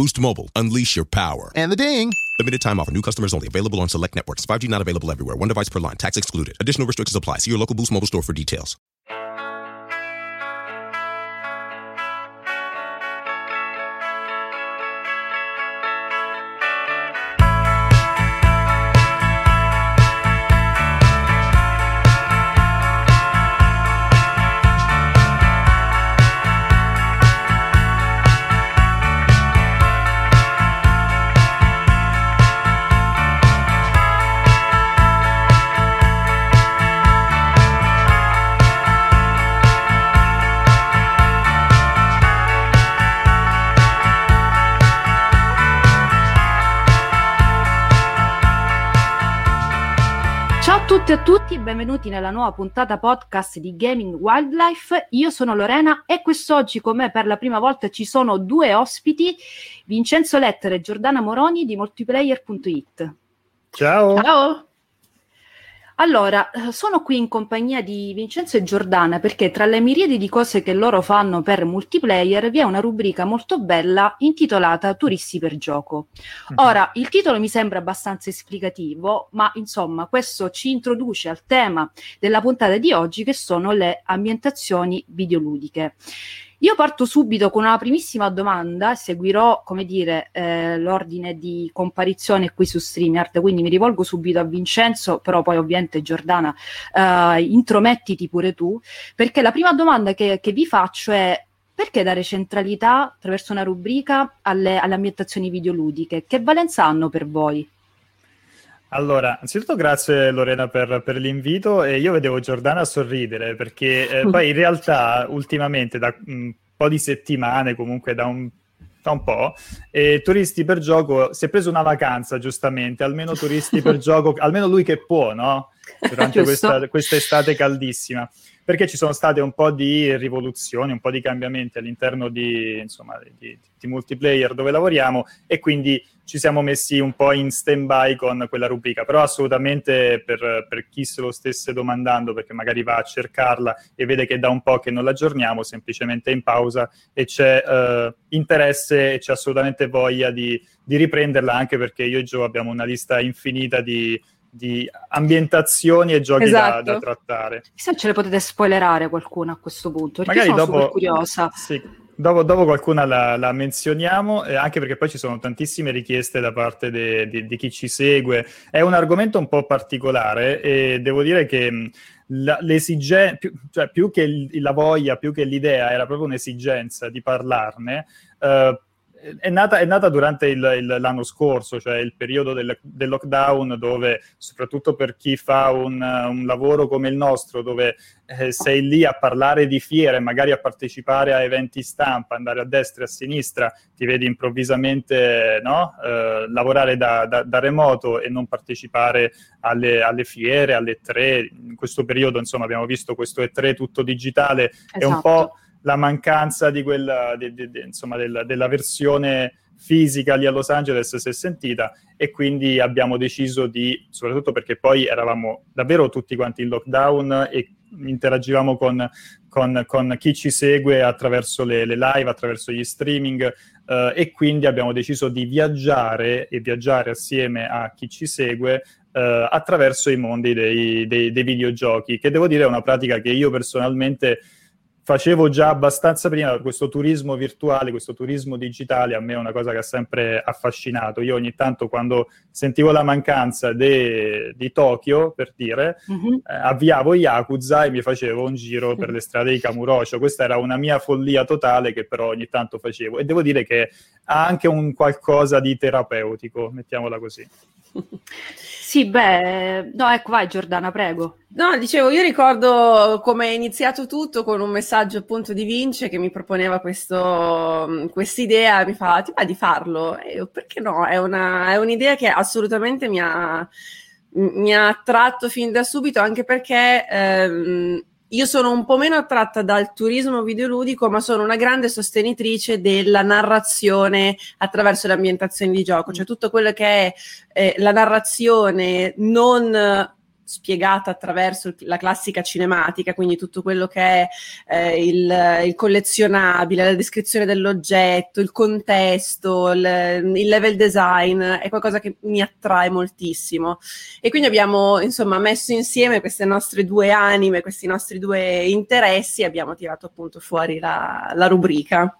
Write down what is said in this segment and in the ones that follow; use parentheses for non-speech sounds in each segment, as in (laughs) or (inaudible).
Boost Mobile. Unleash your power. And the ding. Limited time offer. New customers only. Available on select networks. 5G not available everywhere. One device per line. Tax excluded. Additional restrictions apply. See your local Boost Mobile store for details. Ciao a tutti e benvenuti nella nuova puntata podcast di Gaming Wildlife. Io sono Lorena e quest'oggi con me per la prima volta ci sono due ospiti, Vincenzo Lettere e Giordana Moroni di multiplayer.it. Ciao. Ciao. Allora, eh, sono qui in compagnia di Vincenzo e Giordana perché tra le miriadi di cose che loro fanno per multiplayer vi è una rubrica molto bella intitolata Turisti per gioco. Ora, il titolo mi sembra abbastanza esplicativo, ma insomma, questo ci introduce al tema della puntata di oggi che sono le ambientazioni videoludiche. Io parto subito con una primissima domanda, seguirò, come dire, eh, l'ordine di comparizione qui su StreamYard, quindi mi rivolgo subito a Vincenzo, però poi ovviamente Giordana, eh, intromettiti pure tu, perché la prima domanda che, che vi faccio è perché dare centralità attraverso una rubrica alle, alle ambientazioni videoludiche? Che valenza hanno per voi? Allora, anzitutto grazie Lorena per, per l'invito e io vedevo Giordana sorridere perché eh, poi in realtà ultimamente da un po' di settimane, comunque da un, da un po', eh, Turisti per Gioco si è preso una vacanza giustamente, almeno Turisti per (laughs) Gioco, almeno lui che può, no? Durante questa, questa estate caldissima perché ci sono state un po' di rivoluzioni, un po' di cambiamenti all'interno di, insomma, di, di, multiplayer dove lavoriamo e quindi ci siamo messi un po' in stand-by con quella rubrica, però assolutamente per, per chi se lo stesse domandando, perché magari va a cercarla e vede che da un po' che non l'aggiorniamo, semplicemente in pausa e c'è eh, interesse e c'è assolutamente voglia di, di riprenderla, anche perché io e Gio abbiamo una lista infinita di di ambientazioni e giochi esatto. da, da, trattare. Chissà ce le potete spoilerare qualcuna a questo punto, perché Magari sono dopo, curiosa. Sì, dopo, dopo, qualcuna la, la menzioniamo, eh, anche perché poi ci sono tantissime richieste da parte de, de, di chi ci segue. È un argomento un po' particolare e devo dire che la, l'esigenza, più, cioè più che il, la voglia, più che l'idea, era proprio un'esigenza di parlarne. Eh, è nata, è nata durante il, il, l'anno scorso, cioè il periodo del, del, lockdown, dove soprattutto per chi fa un, un lavoro come il nostro, dove eh, sei lì a parlare di fiere, magari a partecipare a eventi stampa, andare a destra e a sinistra, ti vedi improvvisamente no? eh, lavorare da, da, da, remoto e non partecipare alle, alle, fiere, alle tre. In questo periodo, insomma, abbiamo visto questo E3 tutto digitale, esatto. è un po' esatto la mancanza di quella, di, di, di, insomma, del, della versione fisica lì a Los Angeles si è sentita e quindi abbiamo deciso di, soprattutto perché poi eravamo davvero tutti quanti in lockdown e interagivamo con, con, con chi ci segue attraverso le, le live, attraverso gli streaming eh, e quindi abbiamo deciso di viaggiare e viaggiare assieme a chi ci segue eh, attraverso i mondi dei, dei, dei videogiochi, che devo dire è una pratica che io personalmente facevo già abbastanza prima questo turismo virtuale, questo turismo digitale, a me è una cosa che ha sempre affascinato. Io ogni tanto quando sentivo la mancanza de, di Tokyo, per dire, mm-hmm. eh, avviavo Yakuza e mi facevo un giro per le strade di Kamurocho. Questa era una mia follia totale che però ogni tanto facevo e devo dire che ha anche un qualcosa di terapeutico, mettiamola così. (laughs) Sì, beh, no, ecco, vai Giordana, prego. No, dicevo, io ricordo come è iniziato tutto con un messaggio appunto di Vince che mi proponeva mm, questa idea, mi fa, ti va di farlo? E io, perché no? È, una, è un'idea che assolutamente mi ha, mi ha attratto fin da subito, anche perché ehm, io sono un po' meno attratta dal turismo videoludico, ma sono una grande sostenitrice della narrazione attraverso le ambientazioni di gioco, cioè tutto quello che è eh, la narrazione non spiegata attraverso la classica cinematica, quindi tutto quello che è eh, il, il, collezionabile, la descrizione dell'oggetto, il contesto, il, il, level design, è qualcosa che mi attrae moltissimo. E quindi abbiamo insomma messo insieme queste nostre due anime, questi nostri due interessi e abbiamo tirato appunto fuori la, la rubrica.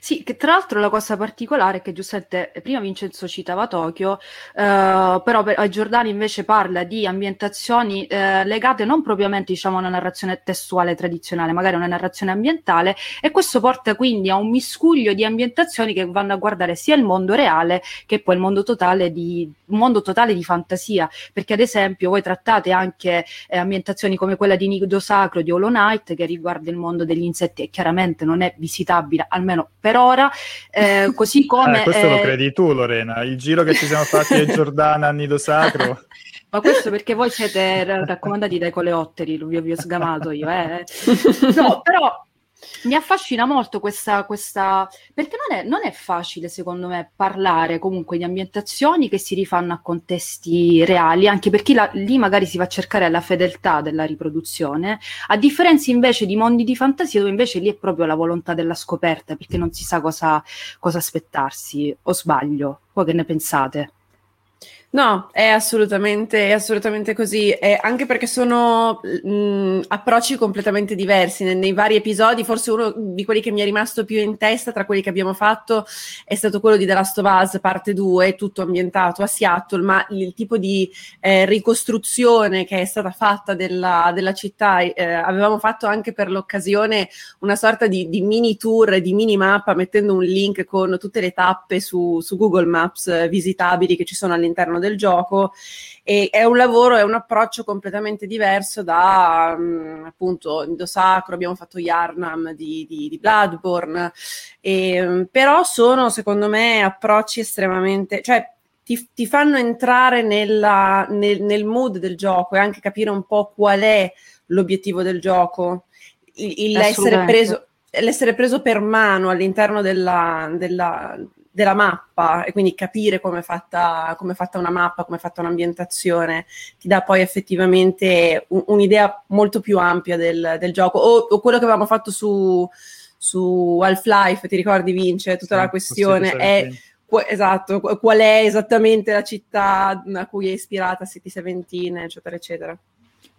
Sì, che tra l'altro la cosa particolare è che giustamente prima Vincenzo citava Tokyo, eh, però per, a Giordani invece parla di ambientazioni eh, legate non propriamente diciamo, a una narrazione testuale tradizionale, magari a una narrazione ambientale, e questo porta quindi a un miscuglio di ambientazioni che vanno a guardare sia il mondo reale che poi il mondo totale di, mondo totale di fantasia, perché ad esempio voi trattate anche eh, ambientazioni come quella di Nido Sacro di Hollow Knight che riguarda il mondo degli insetti e chiaramente non è visitabile, almeno per ora, eh, (laughs) così come... Eh, questo lo credi tu Lorena, il giro che ci siamo fatti a Giordana a Nido Sacro... (laughs) Ma questo perché voi siete raccomandati dai coleotteri, vi, vi ho sgamato io. Eh. (laughs) No, però mi affascina molto questa, questa perché non è, non è, facile secondo me parlare comunque di ambientazioni che si rifanno a contesti reali, anche perché la, lì magari si va a cercare la fedeltà della riproduzione, a differenza invece di mondi di fantasia dove invece lì è proprio la volontà della scoperta, perché non si sa cosa, cosa aspettarsi, o sbaglio, voi che ne pensate? No, è assolutamente, è assolutamente così, è anche perché sono mh, approcci completamente diversi. Nei, nei, vari episodi, forse uno di quelli che mi è rimasto più in testa tra quelli che abbiamo fatto è stato quello di The Last of Us, parte 2, tutto ambientato a Seattle, ma il tipo di eh, ricostruzione che è stata fatta della, della città, eh, avevamo fatto anche per l'occasione una sorta di, di, mini tour, di mini mappa, mettendo un link con tutte le tappe su, su Google Maps eh, visitabili che ci sono all'interno all'interno del gioco e è un lavoro, è un approccio completamente diverso da um, appunto Nido Sacro, abbiamo fatto Yarnam di, di, di Bloodborne, e, um, però sono secondo me approcci estremamente, cioè ti, ti fanno entrare nella, nel, nel mood del gioco e anche capire un po' qual è l'obiettivo del gioco, il, il essere preso l'essere preso per mano all'interno della, della, della mappa e quindi capire come è fatta, come è fatta una mappa, come è fatta un'ambientazione, ti dà poi effettivamente un, un'idea molto più ampia del, del gioco. O, o, quello che avevamo fatto su, su Half-Life, ti ricordi Vince? Tutta sì, la questione è... Esatto, qual è esattamente la città a cui è ispirata City 17, eccetera, eccetera.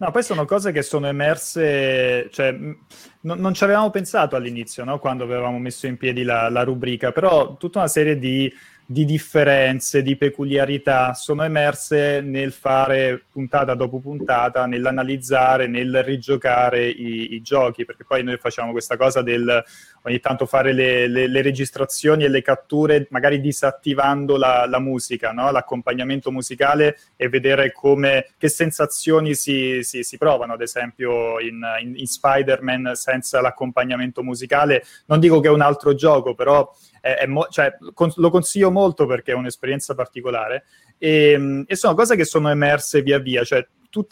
No, poi sono cose che sono emerse, cioè, n- non ci avevamo pensato all'inizio, no? quando avevamo messo in piedi la, la rubrica, però tutta una serie di di differenze, di peculiarità sono emerse nel fare puntata dopo puntata, nell'analizzare, nel rigiocare i, i giochi, perché poi noi facciamo questa cosa del ogni tanto fare le, le, le registrazioni e le catture, magari disattivando la, la musica, no? l'accompagnamento musicale e vedere come, che sensazioni si, si, si provano, ad esempio in, in, in Spider-Man senza l'accompagnamento musicale. Non dico che è un altro gioco, però è, mo- cioè, con- lo consiglio molto perché è un'esperienza particolare e, ehm, e, sono cose che sono emerse via via, cioè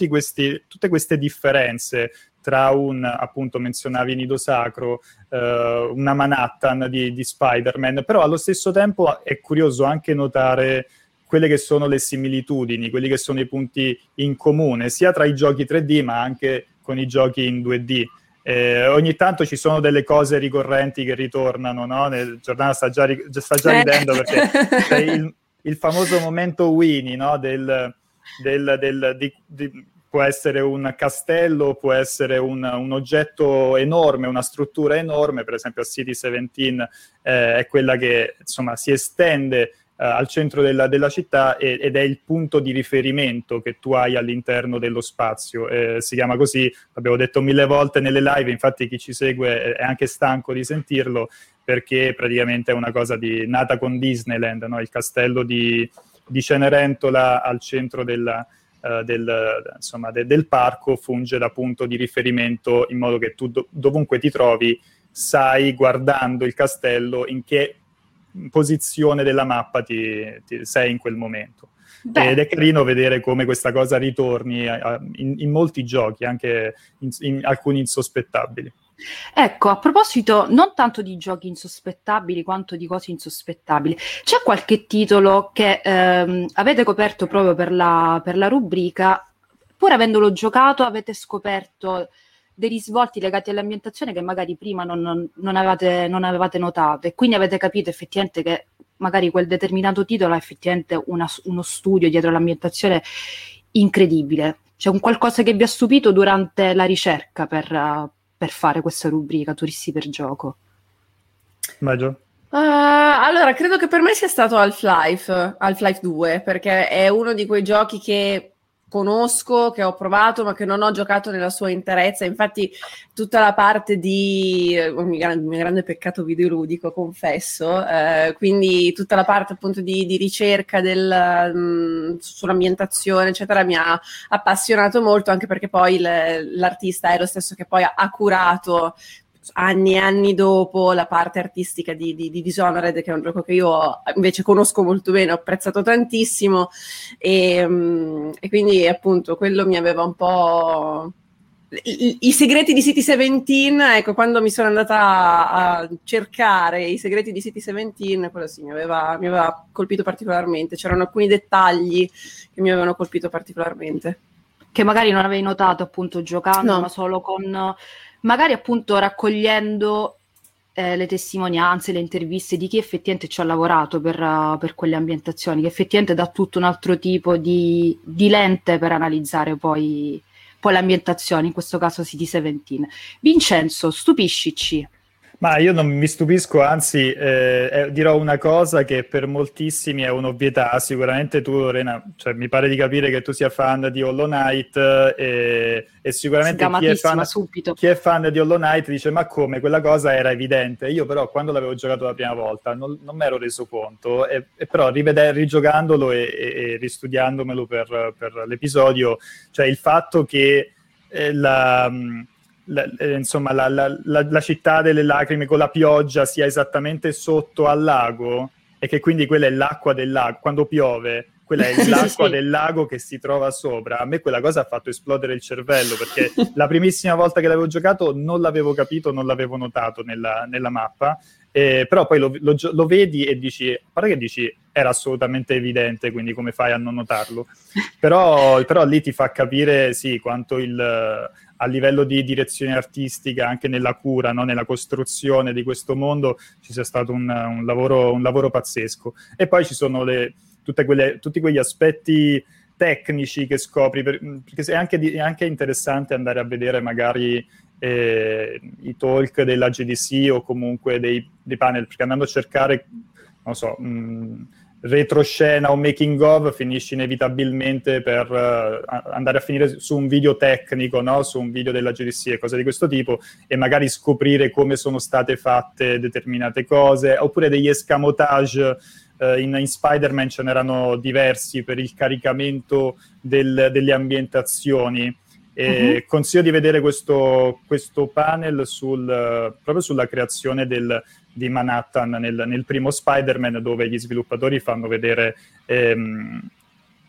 questi, tutte queste differenze tra un, appunto, menzionavi Nido Sacro, eh, una Manhattan di, di Spider-Man, però allo stesso tempo è curioso anche notare quelle che sono le similitudini, quelli che sono i punti in comune, sia tra i giochi 3D ma anche con i giochi in 2D. Eh, ogni tanto ci sono delle cose ricorrenti che ritornano, no? Nel, Giordana sta già, sta già eh. ridendo perché c'è (laughs) il, il, famoso momento Winnie, no? Del, del, del di, di, può essere un castello, può essere un, un, oggetto enorme, una struttura enorme, per esempio a City 17 eh, è quella che insomma si estende al centro della, della città e, ed è il punto di riferimento che tu hai all'interno dello spazio. Eh, si chiama così, l'abbiamo detto mille volte nelle live, infatti chi ci segue è anche stanco di sentirlo perché praticamente è una cosa di, nata con Disneyland, no? il castello di, di, Cenerentola al centro della, uh, del, insomma, de, del, parco funge da punto di riferimento in modo che tu do, dovunque ti trovi sai guardando il castello in che posizione della mappa ti, ti sei in quel momento. Beh. Ed è carino vedere come questa cosa ritorni in, in molti giochi, anche in, in alcuni insospettabili. Ecco, a proposito non tanto di giochi insospettabili quanto di cose insospettabili, c'è qualche titolo che ehm, avete coperto proprio per la, per la rubrica, pur avendolo giocato avete scoperto dei risvolti legati all'ambientazione che magari prima non, non, non, avevate, non avevate notato e quindi avete capito effettivamente che magari quel determinato titolo ha effettivamente una, uno studio dietro l'ambientazione incredibile. C'è un qualcosa che vi ha stupito durante la ricerca per, uh, per fare questa rubrica Turisti per gioco? Maggio? Uh, allora, credo che per me sia stato Half-Life, Half-Life 2, perché è uno di quei giochi che conosco, che ho provato, ma che non ho giocato nella sua interezza. Infatti, tutta la parte di grande, il mio grande peccato videoludico, confesso. Eh, quindi, tutta la parte appunto di, di ricerca del, mh, mm, sull'ambientazione, eccetera, mi ha appassionato molto, anche perché poi le, l'artista è lo stesso che poi ha curato anni e anni dopo la parte artistica di, di, di, Dishonored, che è un gioco che io invece conosco molto bene, ho apprezzato tantissimo e, um, e quindi appunto quello mi aveva un po'... I, I, segreti di City 17, ecco, quando mi sono andata a, a cercare i segreti di City 17, quello sì, mi aveva, mi aveva colpito particolarmente. C'erano alcuni dettagli che mi avevano colpito particolarmente. Che magari non avevi notato appunto giocando, no. ma solo con magari appunto raccogliendo eh, le testimonianze, le interviste di chi effettivamente ci ha lavorato per, uh, per quelle ambientazioni, che effettivamente dà tutto un altro tipo di, di lente per analizzare poi, poi l'ambientazione, in questo caso City 17. Vincenzo, stupiscici. Ma io non mi stupisco, anzi eh, eh, dirò una cosa che per moltissimi è un'ovvietà. Sicuramente tu, Lorena, cioè, mi pare di capire che tu sia fan di Hollow Knight e, e sicuramente chi è, fan, chi è, fan, di Hollow Knight dice ma come, quella cosa era evidente. Io però quando l'avevo giocato la prima volta non, non mi ero reso conto, e, e però riveder, rigiocandolo e, e, ristudiandomelo per, per, l'episodio, cioè il fatto che eh, la la, eh, insomma, la, la, la, città delle lacrime con la pioggia sia esattamente sotto al lago e che quindi quella è l'acqua del lago, quando piove, quella è (laughs) l'acqua sì. del lago che si trova sopra. A me quella cosa ha fatto esplodere il cervello perché la primissima volta che l'avevo giocato non l'avevo capito, non l'avevo notato nella, nella mappa. Eh, però poi lo, lo, lo, vedi e dici, a parte che dici era assolutamente evidente, quindi come fai a non notarlo? (laughs) Però, però lì ti fa capire sì quanto il, a livello di direzione artistica, anche nella cura, no? nella costruzione di questo mondo, ci sia stato un, un, lavoro, un lavoro, pazzesco. E poi ci sono le, quelle, tutti quegli aspetti tecnici che scopri, per, perché è anche, è anche, interessante andare a vedere magari eh, i talk della GDC o comunque dei, dei, panel, perché andando a cercare, non so, mh, retroscena o making of finisci inevitabilmente per uh, andare a finire su un video tecnico, no? su un video della GDC e cose di questo tipo e magari scoprire come sono state fatte determinate cose oppure degli escamotage uh, in, in, Spider-Man ce n'erano diversi per il caricamento del, delle ambientazioni uh-huh. Consiglio di vedere questo, questo panel sul, proprio sulla creazione del, di Manhattan nel, nel, primo Spider-Man, dove gli sviluppatori fanno vedere ehm,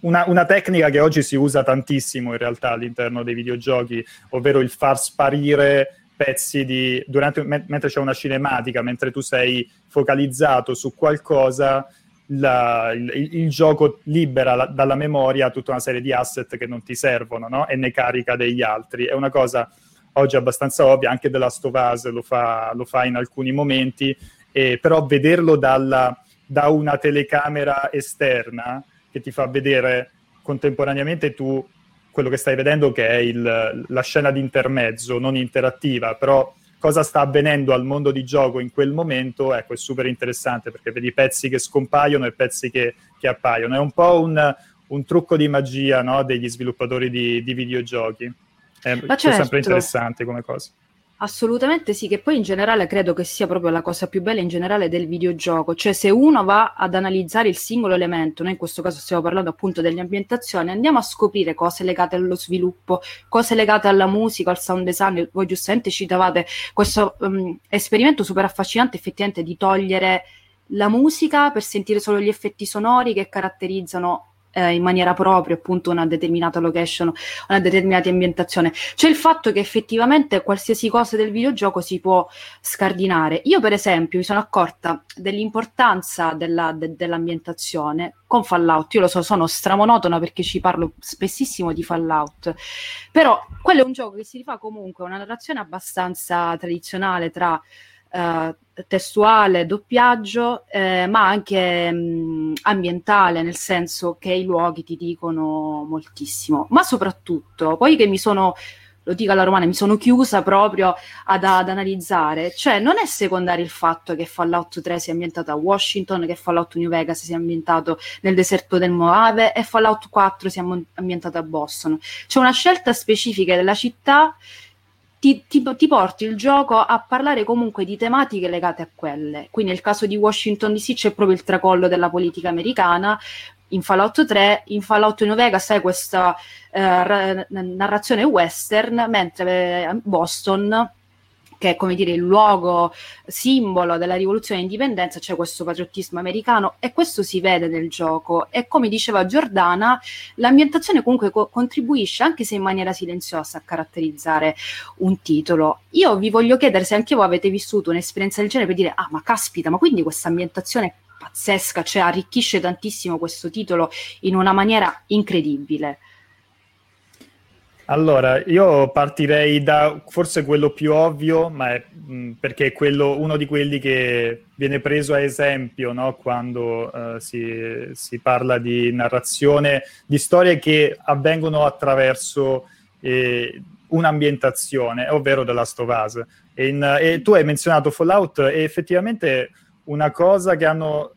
una, una, tecnica che oggi si usa tantissimo in realtà all'interno dei videogiochi, ovvero il far sparire pezzi di durante, mentre c'è una cinematica, mentre tu sei focalizzato su qualcosa la, il, il, gioco libera la, dalla memoria tutta una serie di asset che non ti servono no? e ne carica degli altri. È una cosa oggi abbastanza ovvia, anche The Last of Us lo fa, lo fa in alcuni momenti, eh, però vederlo dalla, da una telecamera esterna che ti fa vedere contemporaneamente tu quello che stai vedendo che è il, la scena di intermezzo, non interattiva, però cosa sta avvenendo al mondo di gioco in quel momento, ecco, è super interessante perché vedi pezzi che scompaiono e pezzi che, che appaiono. È un po' un, un trucco di magia no? degli sviluppatori di, di videogiochi. È, certo. sempre interessante come cosa. Assolutamente sì, che poi in generale credo che sia proprio la cosa più bella in generale del videogioco, cioè se uno va ad analizzare il singolo elemento, noi in questo caso stiamo parlando appunto delle ambientazioni, andiamo a scoprire cose legate allo sviluppo, cose legate alla musica, al sound design, voi giustamente citavate questo um, esperimento super affascinante effettivamente di togliere la musica per sentire solo gli effetti sonori che caratterizzano eh, in maniera propria appunto una determinata location, una determinata ambientazione. C'è il fatto che effettivamente qualsiasi cosa del videogioco si può scardinare. Io per esempio mi sono accorta dell'importanza della, de, dell'ambientazione con Fallout. Io lo so, sono stramonotona perché ci parlo spessissimo di Fallout, però quello è un gioco che si rifà comunque una narrazione abbastanza tradizionale tra eh, testuale, doppiaggio, eh, ma anche mh, ambientale, nel senso che i luoghi ti dicono moltissimo. Ma soprattutto, poi che mi sono lo dico alla romana, mi sono chiusa proprio ad, ad, analizzare. Cioè, non è secondario il fatto che Fallout 3 sia ambientato a Washington, che Fallout New Vegas sia ambientato nel deserto del Mojave e Fallout 4 sia ambientato a Boston. C'è una scelta specifica della città ti, ti, ti, porti il gioco a parlare comunque di tematiche legate a quelle. Qui nel caso di Washington DC c'è proprio il tracollo della politica americana. In Fallout 3, in Fallout New Vegas sai questa eh, narrazione western, mentre eh, Boston che è come dire il luogo simbolo della rivoluzione d'indipendenza, c'è questo patriottismo americano e questo si vede nel gioco. E come diceva Giordana, l'ambientazione comunque co- contribuisce, anche se in maniera silenziosa, a caratterizzare un titolo. Io vi voglio chiedere se anche voi avete vissuto un'esperienza del genere per dire, ah ma caspita, ma quindi questa ambientazione pazzesca, cioè arricchisce tantissimo questo titolo in una maniera incredibile. Allora, io partirei da forse quello più ovvio, ma è, mh, perché è quello, uno di quelli che viene preso a esempio no? quando uh, si, si, parla di narrazione, di storie che avvengono attraverso eh, un'ambientazione, ovvero The Last of Us. E, in, e tu hai menzionato Fallout e effettivamente una cosa che hanno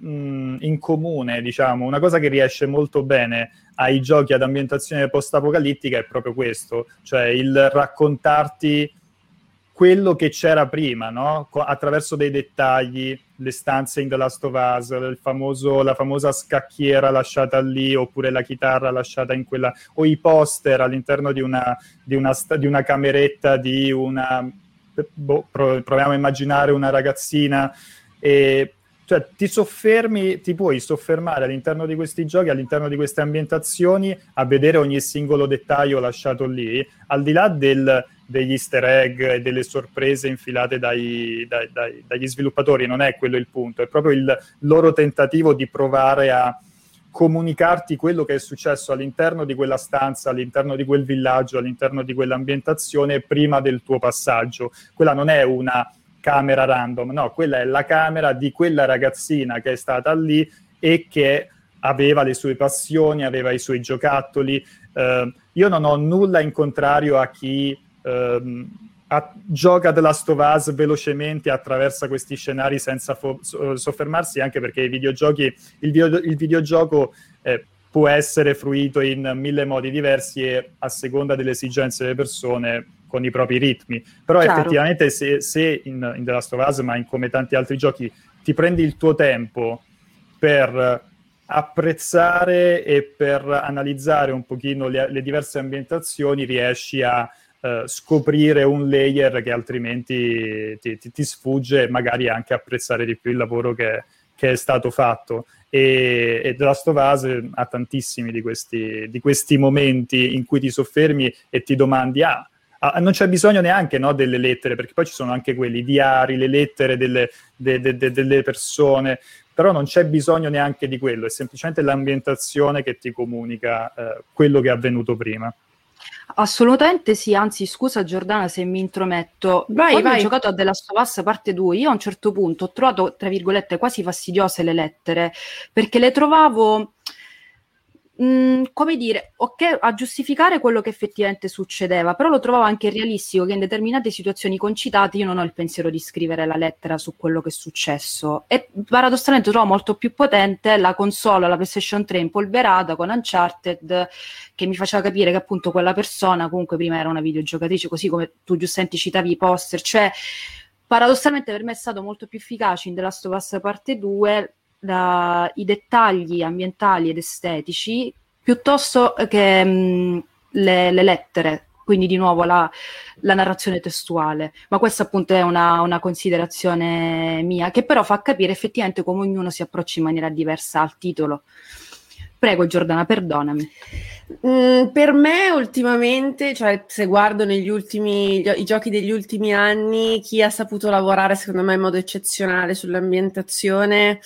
mh, in comune, diciamo, una cosa che riesce molto bene ai giochi ad ambientazione post-apocalittica è proprio questo, cioè il raccontarti quello che c'era prima, no? attraverso dei dettagli, le stanze in The Last of Us, famoso, la famosa scacchiera lasciata lì, oppure la chitarra lasciata in quella, o i poster all'interno di una, di una, di una cameretta di una... Boh, proviamo a immaginare una ragazzina e cioè ti soffermi, ti puoi soffermare all'interno di questi giochi, all'interno di queste ambientazioni, a vedere ogni singolo dettaglio lasciato lì, al di là del, degli easter egg e delle sorprese infilate dai, dai, dai, dagli sviluppatori, non è quello il punto, è proprio il loro tentativo di provare a comunicarti quello che è successo all'interno di quella stanza, all'interno di quel villaggio, all'interno di quell'ambientazione prima del tuo passaggio. Quella non è una camera random, no, quella è la camera di quella ragazzina che è stata lì e che aveva le sue passioni, aveva i suoi giocattoli. Uh, io non ho nulla in contrario a chi uh, a, gioca The Last of Us velocemente attraversa questi scenari senza fo- soffermarsi, anche perché i videogiochi, il, video, il videogioco eh, può essere fruito in mille modi diversi e a seconda delle esigenze delle persone con i propri ritmi. Però Chiaro. effettivamente se, se in, in The Last of Us, ma in come tanti altri giochi, ti prendi il tuo tempo per apprezzare e per analizzare un pochino le, le diverse ambientazioni, riesci a uh, scoprire un layer che altrimenti ti, ti, ti, sfugge e magari anche apprezzare di più il lavoro che, che è stato fatto. E, e The Last of Us ha tantissimi di questi, di questi momenti in cui ti soffermi e ti domandi, ah, ah, non c'è bisogno neanche no, delle lettere, perché poi ci sono anche quelli, i diari, le lettere delle, de, de, de, delle persone, però non c'è bisogno neanche di quello, è semplicemente l'ambientazione che ti comunica eh, quello che è avvenuto prima. Assolutamente sì, anzi scusa Giordana se mi intrometto. Vai, Quando vai. ho giocato a The Last of Us parte 2, io a un certo punto ho trovato, tra virgolette, quasi fastidiose le lettere, perché le trovavo mm, come dire, ok, a giustificare quello che effettivamente succedeva, però lo trovavo anche realistico che in determinate situazioni concitate io non ho il pensiero di scrivere la lettera su quello che è successo. E paradossalmente trovo molto più potente la console, la PlayStation 3 impolverata con Uncharted, che mi faceva capire che appunto quella persona comunque prima era una videogiocatrice, così come tu giustamente citavi i poster, cioè paradossalmente per me è stato molto più efficace in The Last of Us parte 2 da, i dettagli ambientali ed estetici piuttosto che mh, le, le, lettere, quindi di nuovo la, la, narrazione testuale. Ma questa appunto è una, una, considerazione mia, che però fa capire effettivamente come ognuno si approccia in maniera diversa al titolo. Prego Giordana, perdonami. Mm, per me ultimamente, cioè se guardo negli ultimi, i giochi degli ultimi anni, chi ha saputo lavorare secondo me in modo eccezionale sull'ambientazione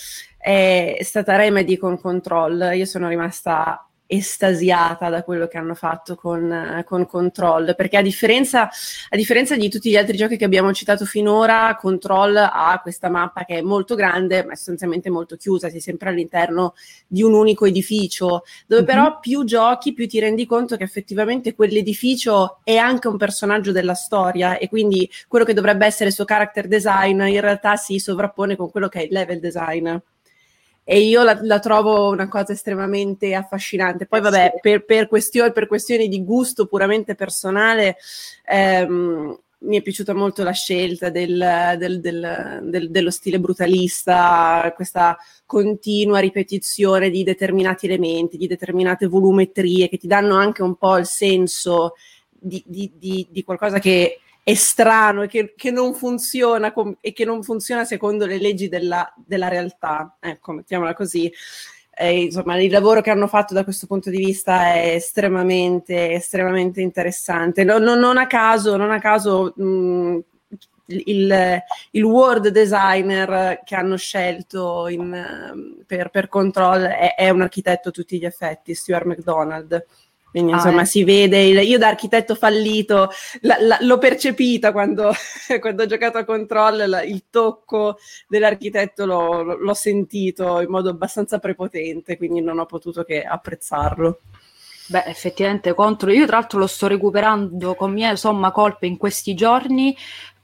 è stata Remedy con Control. Io sono rimasta estasiata da quello che hanno fatto con, con Control, perché a differenza, a differenza, di tutti gli altri giochi che abbiamo citato finora, Control ha questa mappa che è molto grande, ma sostanzialmente molto chiusa, sei sempre all'interno di un unico edificio, dove mm-hmm. però più giochi, più ti rendi conto che effettivamente quell'edificio è anche un personaggio della storia e quindi quello che dovrebbe essere il suo character design in realtà si sovrappone con quello che è il level design e io la, la, trovo una cosa estremamente affascinante. Poi, vabbè, sì. per, per, questioni, per, questioni, di gusto puramente personale, ehm, mi è piaciuta molto la scelta del, del, del, dello stile brutalista, questa continua ripetizione di determinati elementi, di determinate volumetrie che ti danno anche un po' il senso di, di, di, di qualcosa che è strano e che, che non funziona com- e che non funziona secondo le leggi della, della realtà, ecco, mettiamola così. E, insomma, il lavoro che hanno fatto da questo punto di vista è estremamente, estremamente interessante. No, no, non a caso, non a caso mh, il, il, world designer che hanno scelto in, per, per Control è, è, un architetto a tutti gli effetti, Stuart McDonald. Quindi insomma ah, eh. si vede, il, io da architetto fallito la, la, l'ho percepita quando, (laughs) quando, ho giocato a Control, la, il tocco dell'architetto l'ho, l'ho sentito in modo abbastanza prepotente, quindi non ho potuto che apprezzarlo. Beh, effettivamente contro. Io tra l'altro lo sto recuperando con mia somma colpe in questi giorni,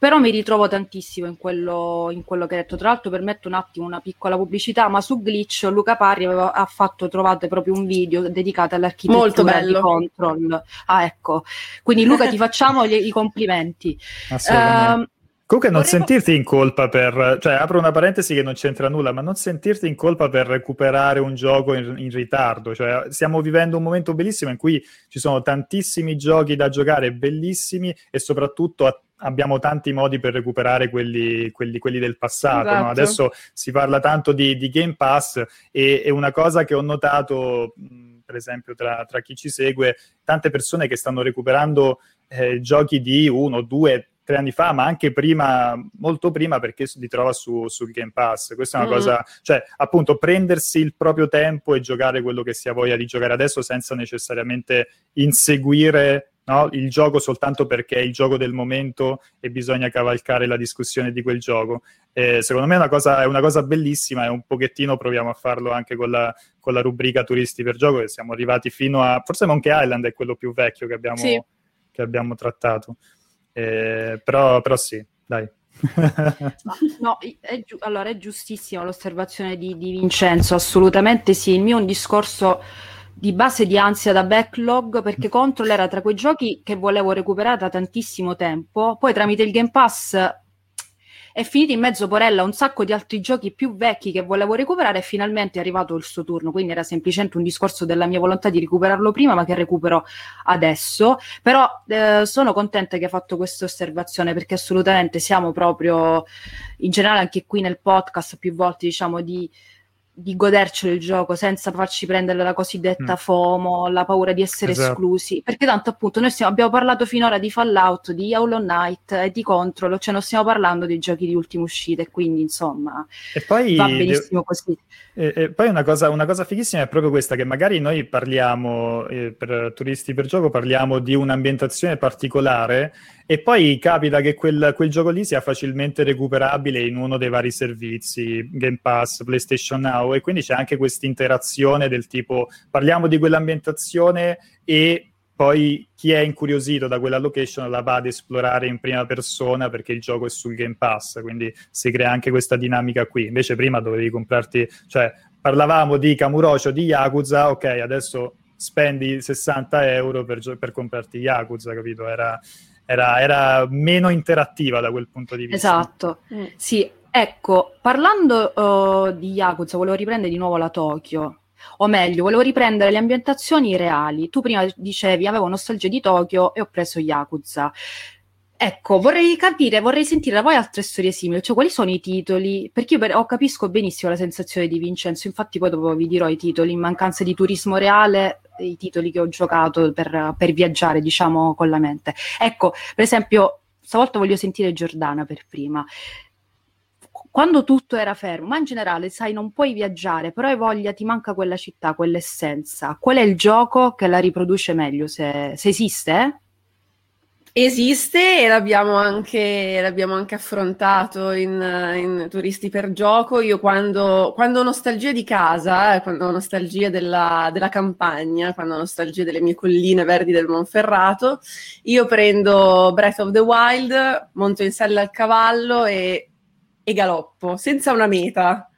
però mi ritrovo tantissimo in quello, in quello che hai detto. Tra l'altro permetto un attimo una piccola pubblicità, ma su Glitch Luca Parri aveva, ha fatto, trovate proprio un video dedicato all'architettura Molto bello. di Control. Ah, ecco. Quindi Luca ti facciamo gli, i complimenti. Assolutamente. Uh, Comunque non Vorremmo... sentirti in colpa per, cioè apro una parentesi che non c'entra nulla, ma non sentirti in colpa per recuperare un gioco in, in, ritardo, cioè stiamo vivendo un momento bellissimo in cui ci sono tantissimi giochi da giocare bellissimi e soprattutto a, abbiamo tanti modi per recuperare quelli, quelli, quelli del passato. Esatto. No? Adesso si parla tanto di, di Game Pass e, e, una cosa che ho notato, per esempio tra, tra, chi ci segue, tante persone che stanno recuperando eh, giochi di uno, due, tre anni fa, ma anche prima, molto prima, perché li trova su, sul Game Pass. Questa è una mm. cosa, cioè, appunto, prendersi il proprio tempo e giocare quello che si ha voglia di giocare adesso senza necessariamente inseguire no, il gioco soltanto perché è il gioco del momento e bisogna cavalcare la discussione di quel gioco. Eh, secondo me è una, cosa, è una, cosa, bellissima e un pochettino proviamo a farlo anche con la, con la rubrica turisti per gioco, che siamo arrivati fino a... Forse Monkey Island è quello più vecchio che abbiamo, sì. che abbiamo trattato. Eh, però, però sì, dai. no, è giu- allora è giustissima l'osservazione di, di, Vincenzo, assolutamente sì. Il mio è un discorso di base di ansia da backlog perché Control era tra quei giochi che volevo recuperare da tantissimo tempo. Poi tramite il Game Pass è finito in mezzo Porella un sacco di altri giochi più vecchi che volevo recuperare e finalmente è arrivato il suo turno, quindi era semplicemente un discorso della mia volontà di recuperarlo prima, ma che recupero adesso. Però eh, sono contenta che ha fatto questa osservazione perché assolutamente siamo proprio, in generale anche qui nel podcast più volte diciamo di di godercelo il gioco senza farci prendere la cosiddetta mm. FOMO, la paura di essere esatto. esclusi. Perché tanto appunto noi stiamo, abbiamo parlato finora di Fallout, di Hollow Knight e di Control, cioè non stiamo parlando di giochi di ultima uscita e quindi insomma e poi, va benissimo de- così. E, e poi una cosa, una cosa, fighissima è proprio questa, che magari noi parliamo, eh, per turisti per gioco, parliamo di un'ambientazione particolare e poi capita che quel, quel, gioco lì sia facilmente recuperabile in uno dei vari servizi, Game Pass, PlayStation Now, e quindi c'è anche questa interazione del tipo parliamo di quell'ambientazione e poi chi è incuriosito da quella location la va ad esplorare in prima persona perché il gioco è sul Game Pass, quindi si crea anche questa dinamica qui. Invece prima dovevi comprarti, cioè parlavamo di Kamurocho, di Yakuza, ok, adesso spendi 60 euro per, per comprarti Yakuza, capito? Era, era, era, meno interattiva da quel punto di vista. Esatto, mm. sì. Ecco, parlando uh, di Yakuza, volevo riprendere di nuovo la Tokyo o meglio, volevo riprendere le ambientazioni reali. Tu prima dicevi avevo nostalgia di Tokyo e ho preso Yakuza. Ecco, vorrei capire, vorrei sentire da voi altre storie simili, cioè quali sono i titoli? Perché io per, oh, capisco benissimo la sensazione di Vincenzo, infatti poi dopo vi dirò i titoli, in mancanza di turismo reale, i titoli che ho giocato per, per viaggiare, diciamo, con la mente. Ecco, per esempio, stavolta voglio sentire Giordana per prima quando tutto era fermo, ma in generale, sai, non puoi viaggiare, però hai voglia, ti manca quella città, quell'essenza. Qual è il gioco che la riproduce meglio, se, se esiste? Eh? Esiste e l'abbiamo anche, l'abbiamo anche affrontato in, in, Turisti per Gioco. Io quando, quando ho nostalgia di casa, eh, quando ho nostalgia della, della, campagna, quando ho nostalgia delle mie colline verdi del Monferrato, io prendo Breath of the Wild, monto in sella al cavallo e, e galoppo, senza una meta.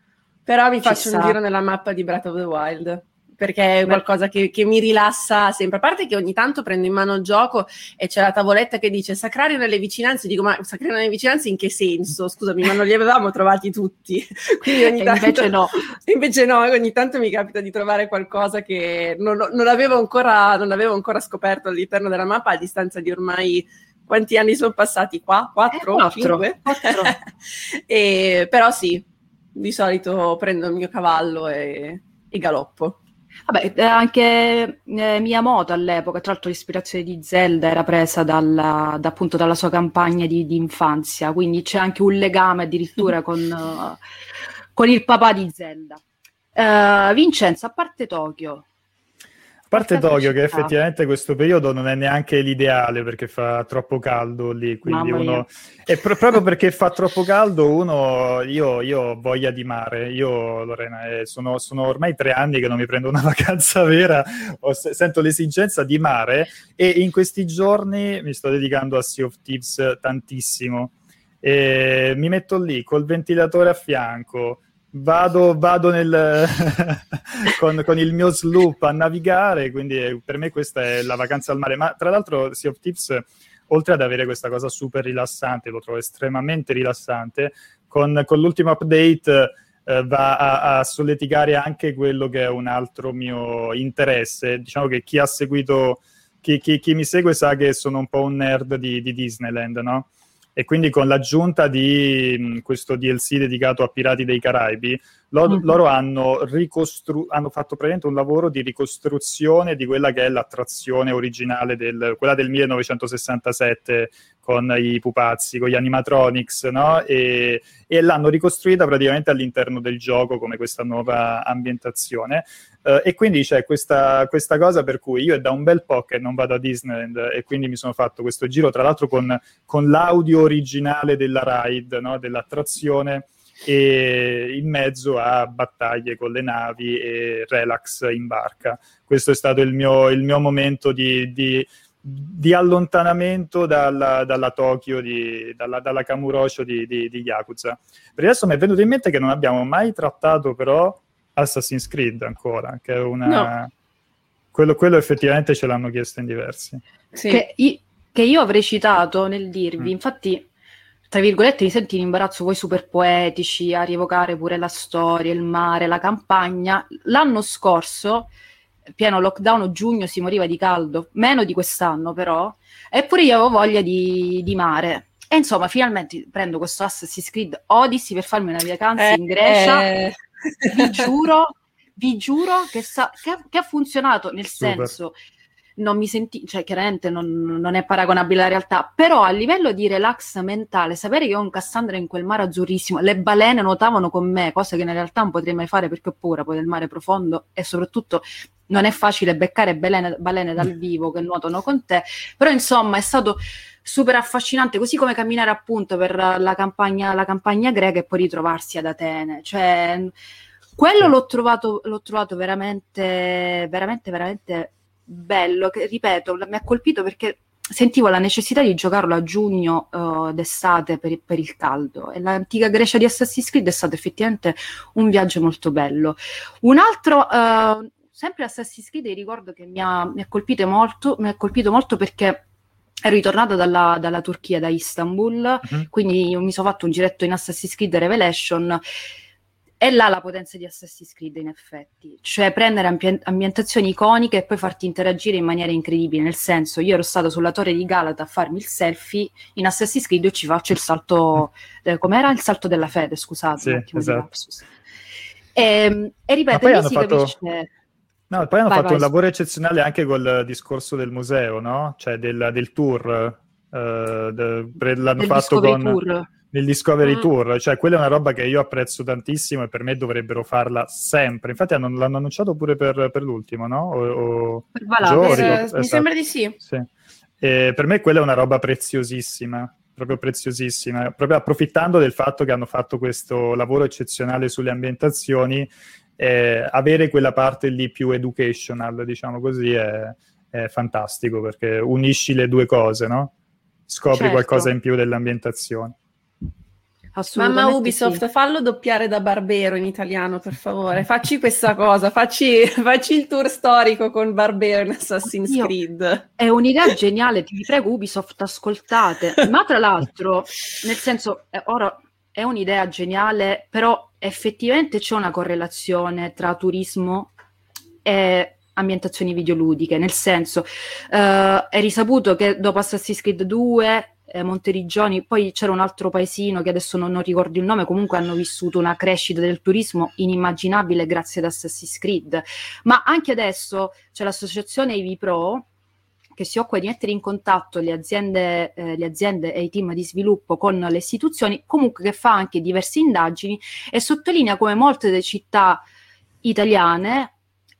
Però mi Ci faccio sa. un giro nella mappa di Breath of the Wild perché è qualcosa che, che, mi rilassa sempre. A parte che ogni tanto prendo in mano il gioco e c'è la tavoletta che dice sacrario nelle vicinanze. Dico, ma sacrario nelle vicinanze in che senso? Scusami, ma non li avevamo trovati tutti. (laughs) Quindi ogni tanto, invece no. (laughs) Invece no, ogni tanto mi capita di trovare qualcosa che non, non, avevo ancora, non avevo ancora scoperto all'interno della mappa a distanza di ormai quanti anni sono passati qua? Quattro? Eh, quattro. Cinque? Quattro. (laughs) e, però sì, di solito prendo il mio cavallo e, e galoppo. Vabbè, eh, anche eh, Miyamoto all'epoca, tra l'altro l'ispirazione di Zelda era presa dalla, da, appunto dalla sua campagna di, di, infanzia, quindi c'è anche un legame addirittura con, uh, (laughs) con il papà di Zelda. Uh, Vincenzo, a parte Tokyo, parte Tokyo, che effettivamente questo periodo non è neanche l'ideale perché fa troppo caldo lì, quindi uno... E pro- proprio perché fa troppo caldo uno... Io, io ho voglia di mare, io Lorena, eh, sono, sono, ormai tre anni che non mi prendo una (laughs) vacanza vera, ho, sento l'esigenza di mare e in questi giorni mi sto dedicando a Sea of Thieves tantissimo. E mi metto lì col ventilatore a fianco, vado, vado nel, (laughs) con, con, il mio sloop a navigare, quindi per me questa è la vacanza al mare. Ma tra l'altro Sea of Tips, oltre ad avere questa cosa super rilassante, lo trovo estremamente rilassante, con, con l'ultimo update eh, va a, a, solleticare anche quello che è un altro mio interesse. Diciamo che chi ha seguito, chi, chi, chi mi segue sa che sono un po' un nerd di, di Disneyland, no? E quindi con l'aggiunta di mh, questo DLC dedicato a Pirati dei Caraibi, lo, mm-hmm. loro hanno, ricostru- hanno, fatto praticamente un lavoro di ricostruzione di quella che è l'attrazione originale, del, quella del 1967 con i pupazzi, con gli animatronics, no? e, e, l'hanno ricostruita praticamente all'interno del gioco come questa nuova ambientazione. Uh, e quindi c'è questa, questa, cosa per cui io è da un bel po' che non vado a Disneyland e quindi mi sono fatto questo giro, tra l'altro con, con l'audio originale della ride, no? dell'attrazione, e in mezzo a battaglie con le navi e relax in barca. Questo è stato il mio, il mio momento di, di, di allontanamento dalla, dalla Tokyo, di, dalla, dalla Kamurocho di, di, di Yakuza. Per adesso mi è venuto in mente che non abbiamo mai trattato però Assassin's Creed ancora, che è una... No. Quello, quello, effettivamente ce l'hanno chiesto in diversi. Sì. Che, io, che, io avrei citato nel dirvi, mm. infatti, tra virgolette, mi senti in imbarazzo voi super poetici a rievocare pure la storia, il mare, la campagna. L'anno scorso, pieno lockdown, giugno si moriva di caldo, meno di quest'anno però, eppure io avevo voglia di, di mare. E insomma, finalmente prendo questo Assassin's Creed Odyssey per farmi una vacanza eh, in Grecia. Eh vi giuro, vi giuro che, sa- che, che, ha funzionato, nel Super. senso, non mi senti, cioè chiaramente non, non, è paragonabile alla realtà, però a livello di relax mentale, sapere che ho un Cassandra in quel mare azzurrissimo, le balene nuotavano con me, cosa che in realtà non potrei mai fare perché ho paura poi del mare profondo e soprattutto non è facile beccare balene, balene dal mm. vivo che nuotano con te, però insomma è stato super affascinante, così come camminare appunto per la campagna, la campagna greca e poi ritrovarsi ad Atene, cioè quello l'ho trovato, l'ho trovato veramente, veramente, veramente bello, che ripeto, mi ha colpito perché sentivo la necessità di giocarlo a giugno uh, d'estate per, per, il caldo e l'antica Grecia di Assassin's Creed è stato effettivamente un viaggio molto bello. Un altro, uh, sempre Assassin's Creed, ricordo che mi ha, mi ha, colpito molto, mi ha colpito molto perché ero ritornata dalla, dalla Turchia, da Istanbul, uh-huh. quindi mi sono fatto un giretto in Assassin's Creed Revelation è là la potenza di Assassin's Creed in effetti, cioè prendere ambi- ambientazioni iconiche e poi farti interagire in maniera incredibile, nel senso io ero stato sulla torre di Galata a farmi il selfie, in Assassin's Creed io ci faccio il salto, eh, com'era il salto della fede, scusate, sì, un attimo esatto. E, ehm, e ripeto, lì si fatto... capisce... No, poi hanno vai, fatto vai, un lavoro eccezionale anche col discorso del museo, no? Cioè del, del tour. Uh, de, l'hanno del fatto con... Tour nel Discovery mm. Tour, cioè quella è una roba che io apprezzo tantissimo e per me dovrebbero farla sempre. Infatti hanno, l'hanno annunciato pure per, per l'ultimo, no? O, o... Per Valhalla, Gio, eh, mi sembra di sì. sì. Per me quella è una roba preziosissima, proprio preziosissima, proprio approfittando del fatto che hanno fatto questo lavoro eccezionale sulle ambientazioni, eh, avere quella parte lì più educational, diciamo così, è, è fantastico perché unisci le due cose, no? Scopri certo. qualcosa in più dell'ambientazione. Mamma Ubisoft, sì. fallo doppiare da Barbero in italiano, per favore. (laughs) Facci questa cosa, facci, facci il tour storico con Barbero in Assassin's Io, Creed. È un'idea geniale, ti prego Ubisoft, ascoltate. Ma tra l'altro, nel senso, eh, ora è un'idea geniale, però effettivamente c'è una correlazione tra turismo e ambientazioni videoludiche, nel senso, eh, è risaputo che dopo Assassin's Creed 2 eh, Monteriggioni, poi c'era un altro paesino che adesso non, non, ricordo il nome, comunque hanno vissuto una crescita del turismo inimmaginabile grazie ad Assassin's Creed. Ma anche adesso c'è l'associazione Ivi Pro che si occupa di mettere in contatto le aziende, eh, le aziende e i team di sviluppo con le istituzioni, comunque che fa anche diverse indagini e sottolinea come molte delle città italiane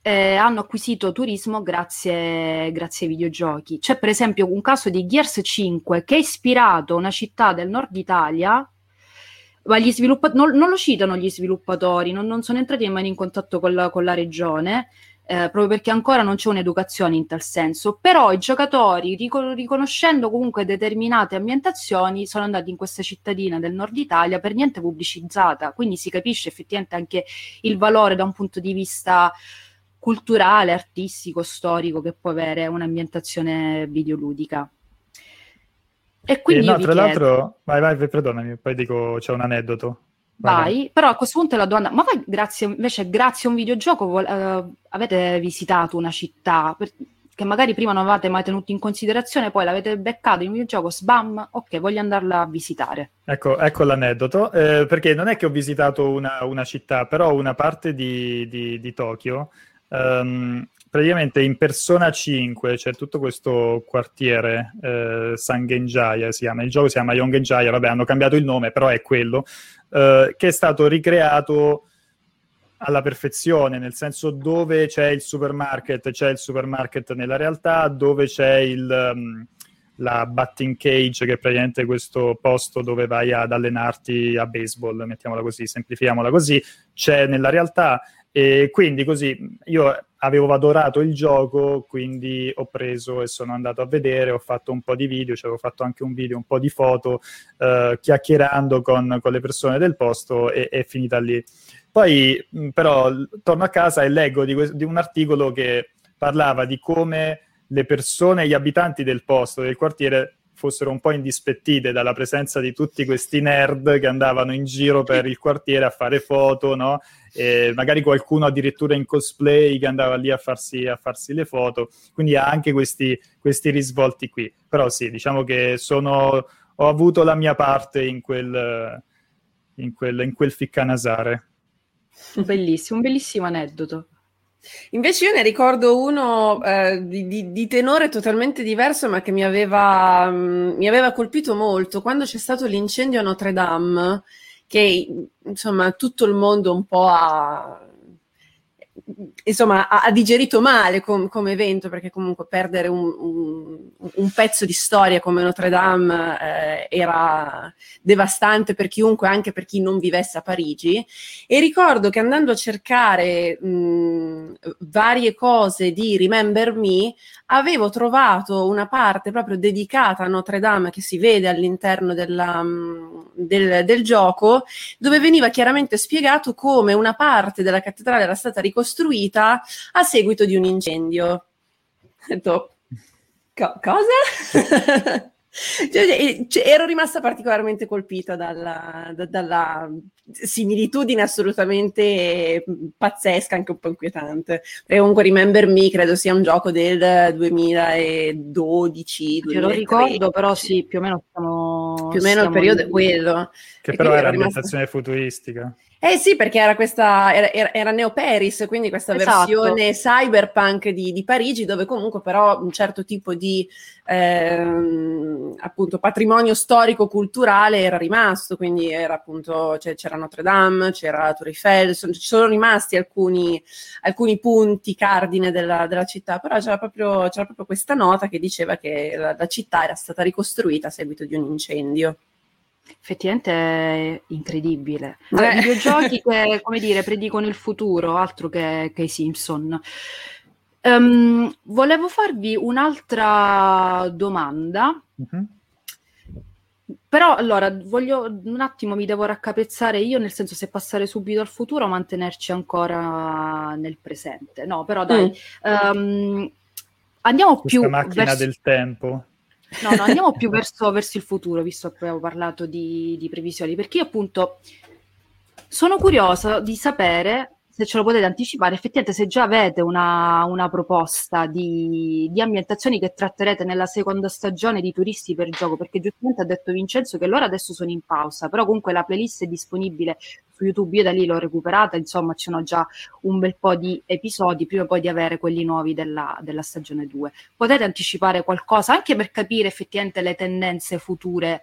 eh, hanno acquisito turismo grazie, grazie, ai videogiochi. C'è per esempio un caso di Gears 5 che ha ispirato una città del nord Italia, ma sviluppa- non, non, lo citano gli sviluppatori, non, non sono entrati nemmeno in contatto con la, con la regione, eh, proprio perché ancora non c'è un'educazione in tal senso, però i giocatori, ricon- riconoscendo comunque determinate ambientazioni, sono andati in questa cittadina del nord Italia per niente pubblicizzata, quindi si capisce effettivamente anche il valore da un punto di vista culturale, artistico, storico che può avere un'ambientazione videoludica. E quindi eh, no, tra chiedo... l'altro, vai, vai, perdonami, poi dico c'è un aneddoto. Vai, vai. però a questo punto la domanda, ma voi grazie, invece grazie a un videogioco vo- uh, avete visitato una città per- che magari prima non avevate mai tenuto in considerazione, poi l'avete beccato in un videogioco, sbam, ok, voglio andarla a visitare. Ecco, ecco l'aneddoto, eh, perché non è che ho visitato una, una città, però una parte di, di, di Tokyo Um, praticamente in Persona 5 c'è tutto questo quartiere, eh, Sangenjaya si chiama, il gioco si chiama Yongenjaya, vabbè hanno cambiato il nome, però è quello, eh, che è stato ricreato alla perfezione, nel senso dove c'è il supermarket, c'è il supermarket nella realtà, dove c'è il, um, la batting cage, che è praticamente questo posto dove vai ad allenarti a baseball, mettiamola così, semplifichiamola così, c'è nella realtà e quindi così io avevo adorato il gioco, quindi ho preso e sono andato a vedere, ho fatto un po' di video, ci avevo fatto anche un video, un po' di foto, eh, chiacchierando con, con, le persone del posto e è finita lì. Poi però torno a casa e leggo di, di un articolo che parlava di come le persone, gli abitanti del posto, del quartiere, fossero un po' indispettite dalla presenza di tutti questi nerd che andavano in giro per il quartiere a fare foto, no? E magari qualcuno addirittura in cosplay che andava lì a farsi, a farsi le foto. Quindi ha anche questi, questi, risvolti qui. Però sì, diciamo che sono, ho avuto la mia parte in quel, in quel, in quel ficcanasare. Bellissimo, un bellissimo aneddoto. Invece io ne ricordo uno eh, di, di, di, tenore totalmente diverso, ma che mi aveva, mh, mi aveva colpito molto quando c'è stato l'incendio a Notre Dame, che insomma tutto il mondo un po' ha insomma, ha, ha, digerito male com, come evento, perché comunque perdere un, un, un, pezzo di storia come Notre Dame eh, era devastante per chiunque, anche per chi non vivesse a Parigi. E ricordo che andando a cercare mh, varie cose di Remember Me, avevo trovato una parte proprio dedicata a Notre Dame che si vede all'interno della, del, del gioco, dove veniva chiaramente spiegato come una parte della cattedrale era stata ricostruita a seguito di un incendio. Ho detto, co- cosa? (laughs) Cioè, cioè, ero rimasta particolarmente colpita dalla, da, dalla, similitudine assolutamente pazzesca, anche un po' inquietante. Perché comunque Remember Me credo sia un gioco del 2012. Ce lo ricordo, però sì, più o meno siamo... Più o meno il periodo è quello. Che però era ambientazione rimasta... futuristica. Eh sì, perché era questa, era, era Neo Paris, quindi questa esatto. versione cyberpunk di, di, Parigi, dove comunque però un certo tipo di ehm, appunto patrimonio storico-culturale era rimasto, quindi era appunto, cioè, c'era Notre Dame, c'era Tour Eiffel, sono, ci sono rimasti alcuni, alcuni punti cardine della, della città, però c'era proprio, c'era proprio, questa nota che diceva che la, la città era stata ricostruita a seguito di un incendio. Effettivamente è incredibile. Eh. Videogiochi che, come dire, predicono il futuro, altro che, che i Simpson. Um, volevo farvi un'altra domanda. Uh-huh. Però allora voglio un attimo mi devo raccapezzare io, nel senso se passare subito al futuro o mantenerci ancora nel presente. No, però dai, mm. um, andiamo Questa più macchina verso... del tempo. No, no, andiamo più verso, verso, il futuro, visto che abbiamo parlato di, di previsioni, perché io appunto sono curiosa di sapere se ce lo potete anticipare, effettivamente se già avete una, una proposta di, di, ambientazioni che tratterete nella seconda stagione di Turisti per Gioco, perché giustamente ha detto Vincenzo che loro adesso sono in pausa, però comunque la playlist è disponibile su YouTube, io da lì l'ho recuperata, insomma ci sono già un bel po' di episodi prima poi di avere quelli nuovi della, della stagione 2. Potete anticipare qualcosa anche per capire effettivamente le tendenze future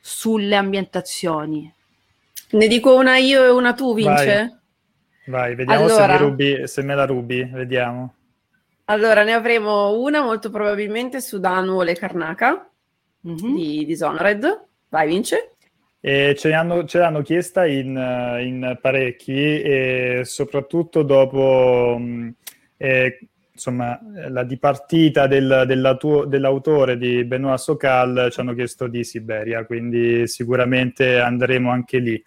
sulle ambientazioni? Ne dico una io e una tu, Vince? Vai. Vai, vediamo allora, se, rubi, se, me la rubi, vediamo. Allora, ne avremo una molto probabilmente su Danuole Karnaka mm-hmm. di Dishonored. Vai, vince. E ce, l'hanno, ce l'hanno chiesta in, in, parecchi e soprattutto dopo eh, insomma, la dipartita del, dell'autore di Benoît Socal ci hanno chiesto di Siberia, quindi sicuramente andremo anche lì.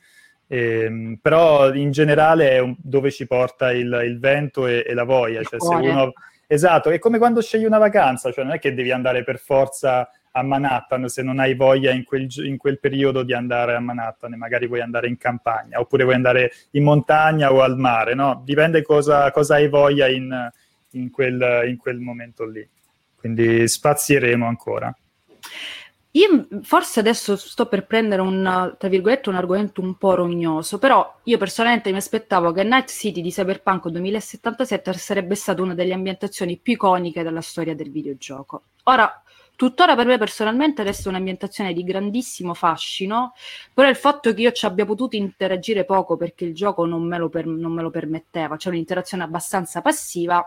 Eh, però in generale è un, dove ci porta il, il vento e, e, la voglia. Cioè, uno, esatto, è come quando scegli una vacanza, cioè non è che devi andare per forza a Manhattan se non hai voglia in quel, in quel periodo di andare a Manhattan e magari vuoi andare in campagna oppure vuoi andare in montagna o al mare, no? Dipende cosa, cosa hai voglia in, in, quel, in quel momento lì. Quindi spazieremo ancora. Io forse adesso sto per prendere un, tra virgolette, un argomento un po' rognoso, però io personalmente mi aspettavo che Night City di Cyberpunk 2077 sarebbe stata una delle ambientazioni più iconiche della storia del videogioco. Ora, tuttora per me personalmente resta un'ambientazione di grandissimo fascino, però il fatto che io ci abbia potuto interagire poco perché il gioco non me lo, per, non me lo permetteva, cioè un'interazione abbastanza passiva,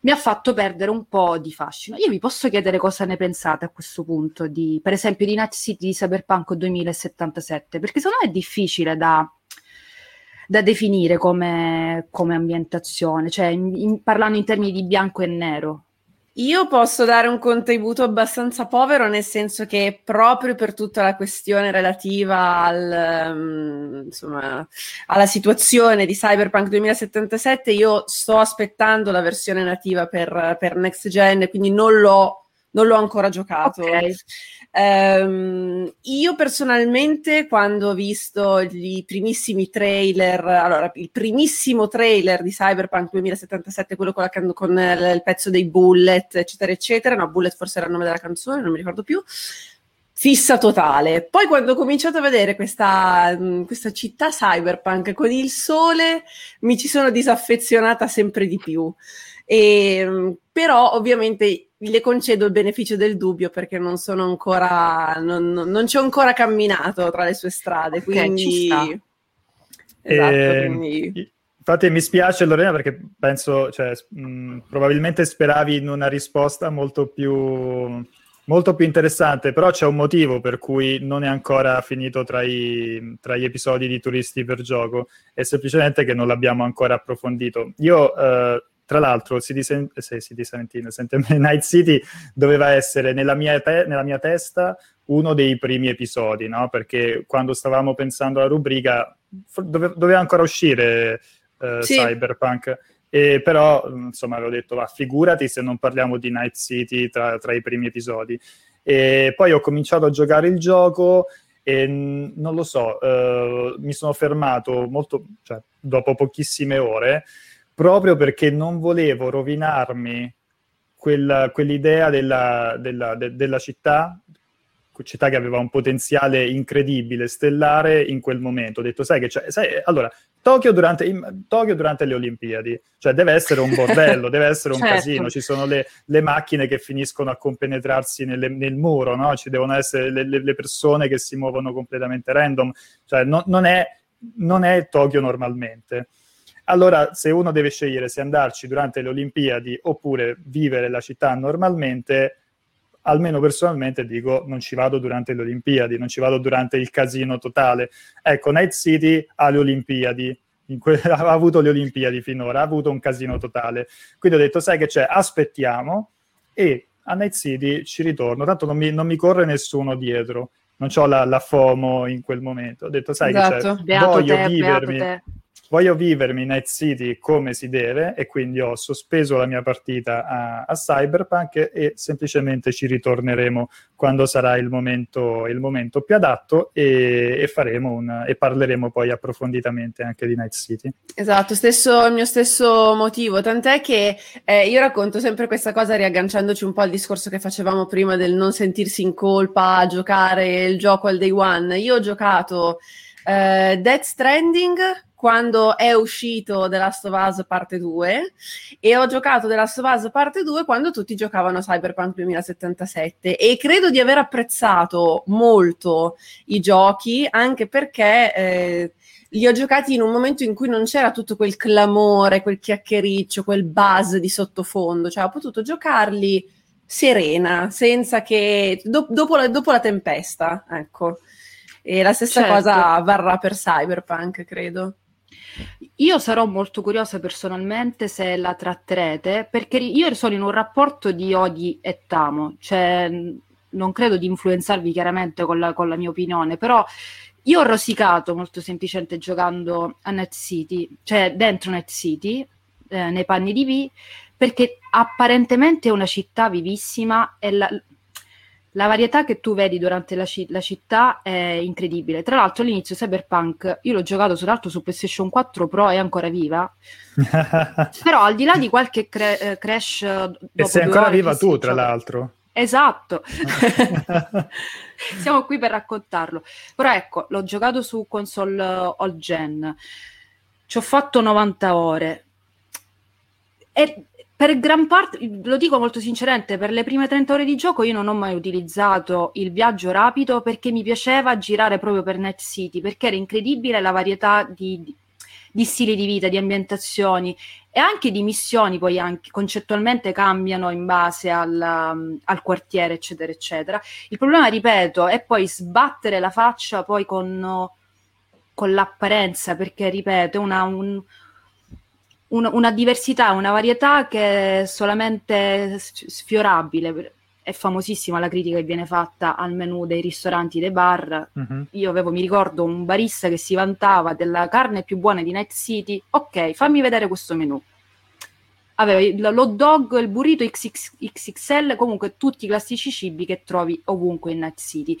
mi ha fatto perdere un po' di fascino. Io vi posso chiedere cosa ne pensate a questo punto, di, per esempio, di Night City di Cyberpunk 2077, perché secondo me è difficile da, da definire come, come, ambientazione, cioè in, in, parlando in termini di bianco e nero. Io posso dare un contributo abbastanza povero, nel senso che proprio per tutta la questione relativa al, um, insomma, alla situazione di Cyberpunk 2077, io sto aspettando la versione nativa per, per Next Gen, quindi non l'ho non l'ho ancora giocato. Okay. Um, io personalmente, quando ho visto i primissimi trailer, allora il primissimo trailer di Cyberpunk 2077, quello con, la, con il, pezzo dei bullet, eccetera, eccetera, no, bullet forse era il nome della canzone, non mi ricordo più. Fissa totale. Poi, quando ho cominciato a vedere questa, questa città cyberpunk con il sole, mi ci sono disaffezionata sempre di più. E, però, ovviamente, le concedo il beneficio del dubbio perché non sono ancora, non, non ci ho ancora camminato tra le sue strade, quindi... Okay, esatto, e... quindi... Infatti mi spiace Lorena perché penso, cioè, mh, probabilmente speravi in una risposta molto più, molto più interessante, però c'è un motivo per cui non è ancora finito tra, i, tra gli episodi di Turisti per Gioco, è semplicemente che non l'abbiamo ancora approfondito. Io eh, tra l'altro, City, Sen- eh, City 17, Night City doveva essere nella mia, te- nella mia testa uno dei primi episodi, no? Perché quando stavamo pensando alla rubrica dove- doveva ancora uscire eh, sì. Cyberpunk. E però, insomma, avevo detto, va, figurati se non parliamo di Night City tra, tra i primi episodi. E poi ho cominciato a giocare il gioco e non lo so, uh, mi sono fermato molto, cioè, dopo pochissime ore, proprio perché non volevo rovinarmi quella, quell'idea della, della, de, della città, città che aveva un potenziale incredibile, stellare in quel momento. Ho detto, sai che c'è, sai, allora, Tokyo durante, in, Tokyo durante, le Olimpiadi, cioè deve essere un bordello, deve essere un (laughs) certo. casino, ci sono le, le, macchine che finiscono a compenetrarsi nelle, nel muro, no? ci devono essere le, le, persone che si muovono completamente random, cioè no, non, è, non è Tokyo normalmente. Allora, se uno deve scegliere se andarci durante le Olimpiadi oppure vivere la città normalmente, almeno personalmente dico non ci vado durante le Olimpiadi, non ci vado durante il casino totale. Ecco, Night City ha le Olimpiadi, que- (laughs) ha avuto le Olimpiadi finora, ha avuto un casino totale. Quindi ho detto, sai che c'è, aspettiamo e a Night City ci ritorno, tanto non mi, non mi corre nessuno dietro, non ho la, la, FOMO in quel momento. Ho detto, sai esatto. che c'è, esatto. beato voglio te, vivermi voglio vivermi Night City come si deve e quindi ho sospeso la mia partita a, a Cyberpunk e semplicemente ci ritorneremo quando sarà il momento, il momento più adatto e, e, un, e, parleremo poi approfonditamente anche di Night City. Esatto, stesso, il mio stesso motivo, tant'è che eh, io racconto sempre questa cosa riagganciandoci un po' al discorso che facevamo prima del non sentirsi in colpa a giocare il gioco al day one. Io ho giocato eh, Death Stranding quando è uscito The Last of Us parte 2 e ho giocato The Last of Us parte 2 quando tutti giocavano Cyberpunk 2077 e credo di aver apprezzato molto i giochi anche perché eh, li ho giocati in un momento in cui non c'era tutto quel clamore, quel chiacchiericcio, quel buzz di sottofondo, cioè ho potuto giocarli serena, senza che do- dopo, la, dopo la tempesta, ecco. E la stessa certo. cosa varrà per Cyberpunk, credo. Io sarò molto curiosa personalmente se la tratterete, perché io sono in un rapporto di odi e tamo, cioè non credo di influenzarvi chiaramente con la, con la mia opinione, però io ho rosicato molto semplicemente giocando a Net City, cioè dentro Net City, eh, nei panni di V, perché apparentemente è una città vivissima e la, la varietà che tu vedi durante la, ci- la, città è incredibile. Tra l'altro, all'inizio Cyberpunk io l'ho giocato soltanto su PlayStation 4 Pro, è ancora viva. (laughs) Però al di là di qualche cre- eh, crash. E sei ancora viva tu, tra gioca... l'altro. Esatto, (laughs) siamo qui per raccontarlo. Però ecco, l'ho giocato su console all gen, ci ho fatto 90 ore. E per gran parte, lo dico molto sinceramente, per le prime 30 ore di gioco io non ho mai utilizzato il viaggio rapido perché mi piaceva girare proprio per Net City, perché era incredibile la varietà di, di, di stili di vita, di ambientazioni e anche di missioni, poi anche concettualmente cambiano in base al, um, al quartiere, eccetera, eccetera. Il problema, ripeto, è poi sbattere la faccia poi con, con l'apparenza, perché, ripeto, è una... Un, un, una diversità, una varietà che è solamente sfiorabile. È famosissima la critica che viene fatta al menù dei ristoranti, dei bar. Uh-huh. Io avevo, mi ricordo, un barista che si vantava della carne più buona di Night City. Ok, fammi vedere questo menù aveva l'hot dog, il burrito XX, XXL, comunque tutti i classici cibi che trovi ovunque in Night City,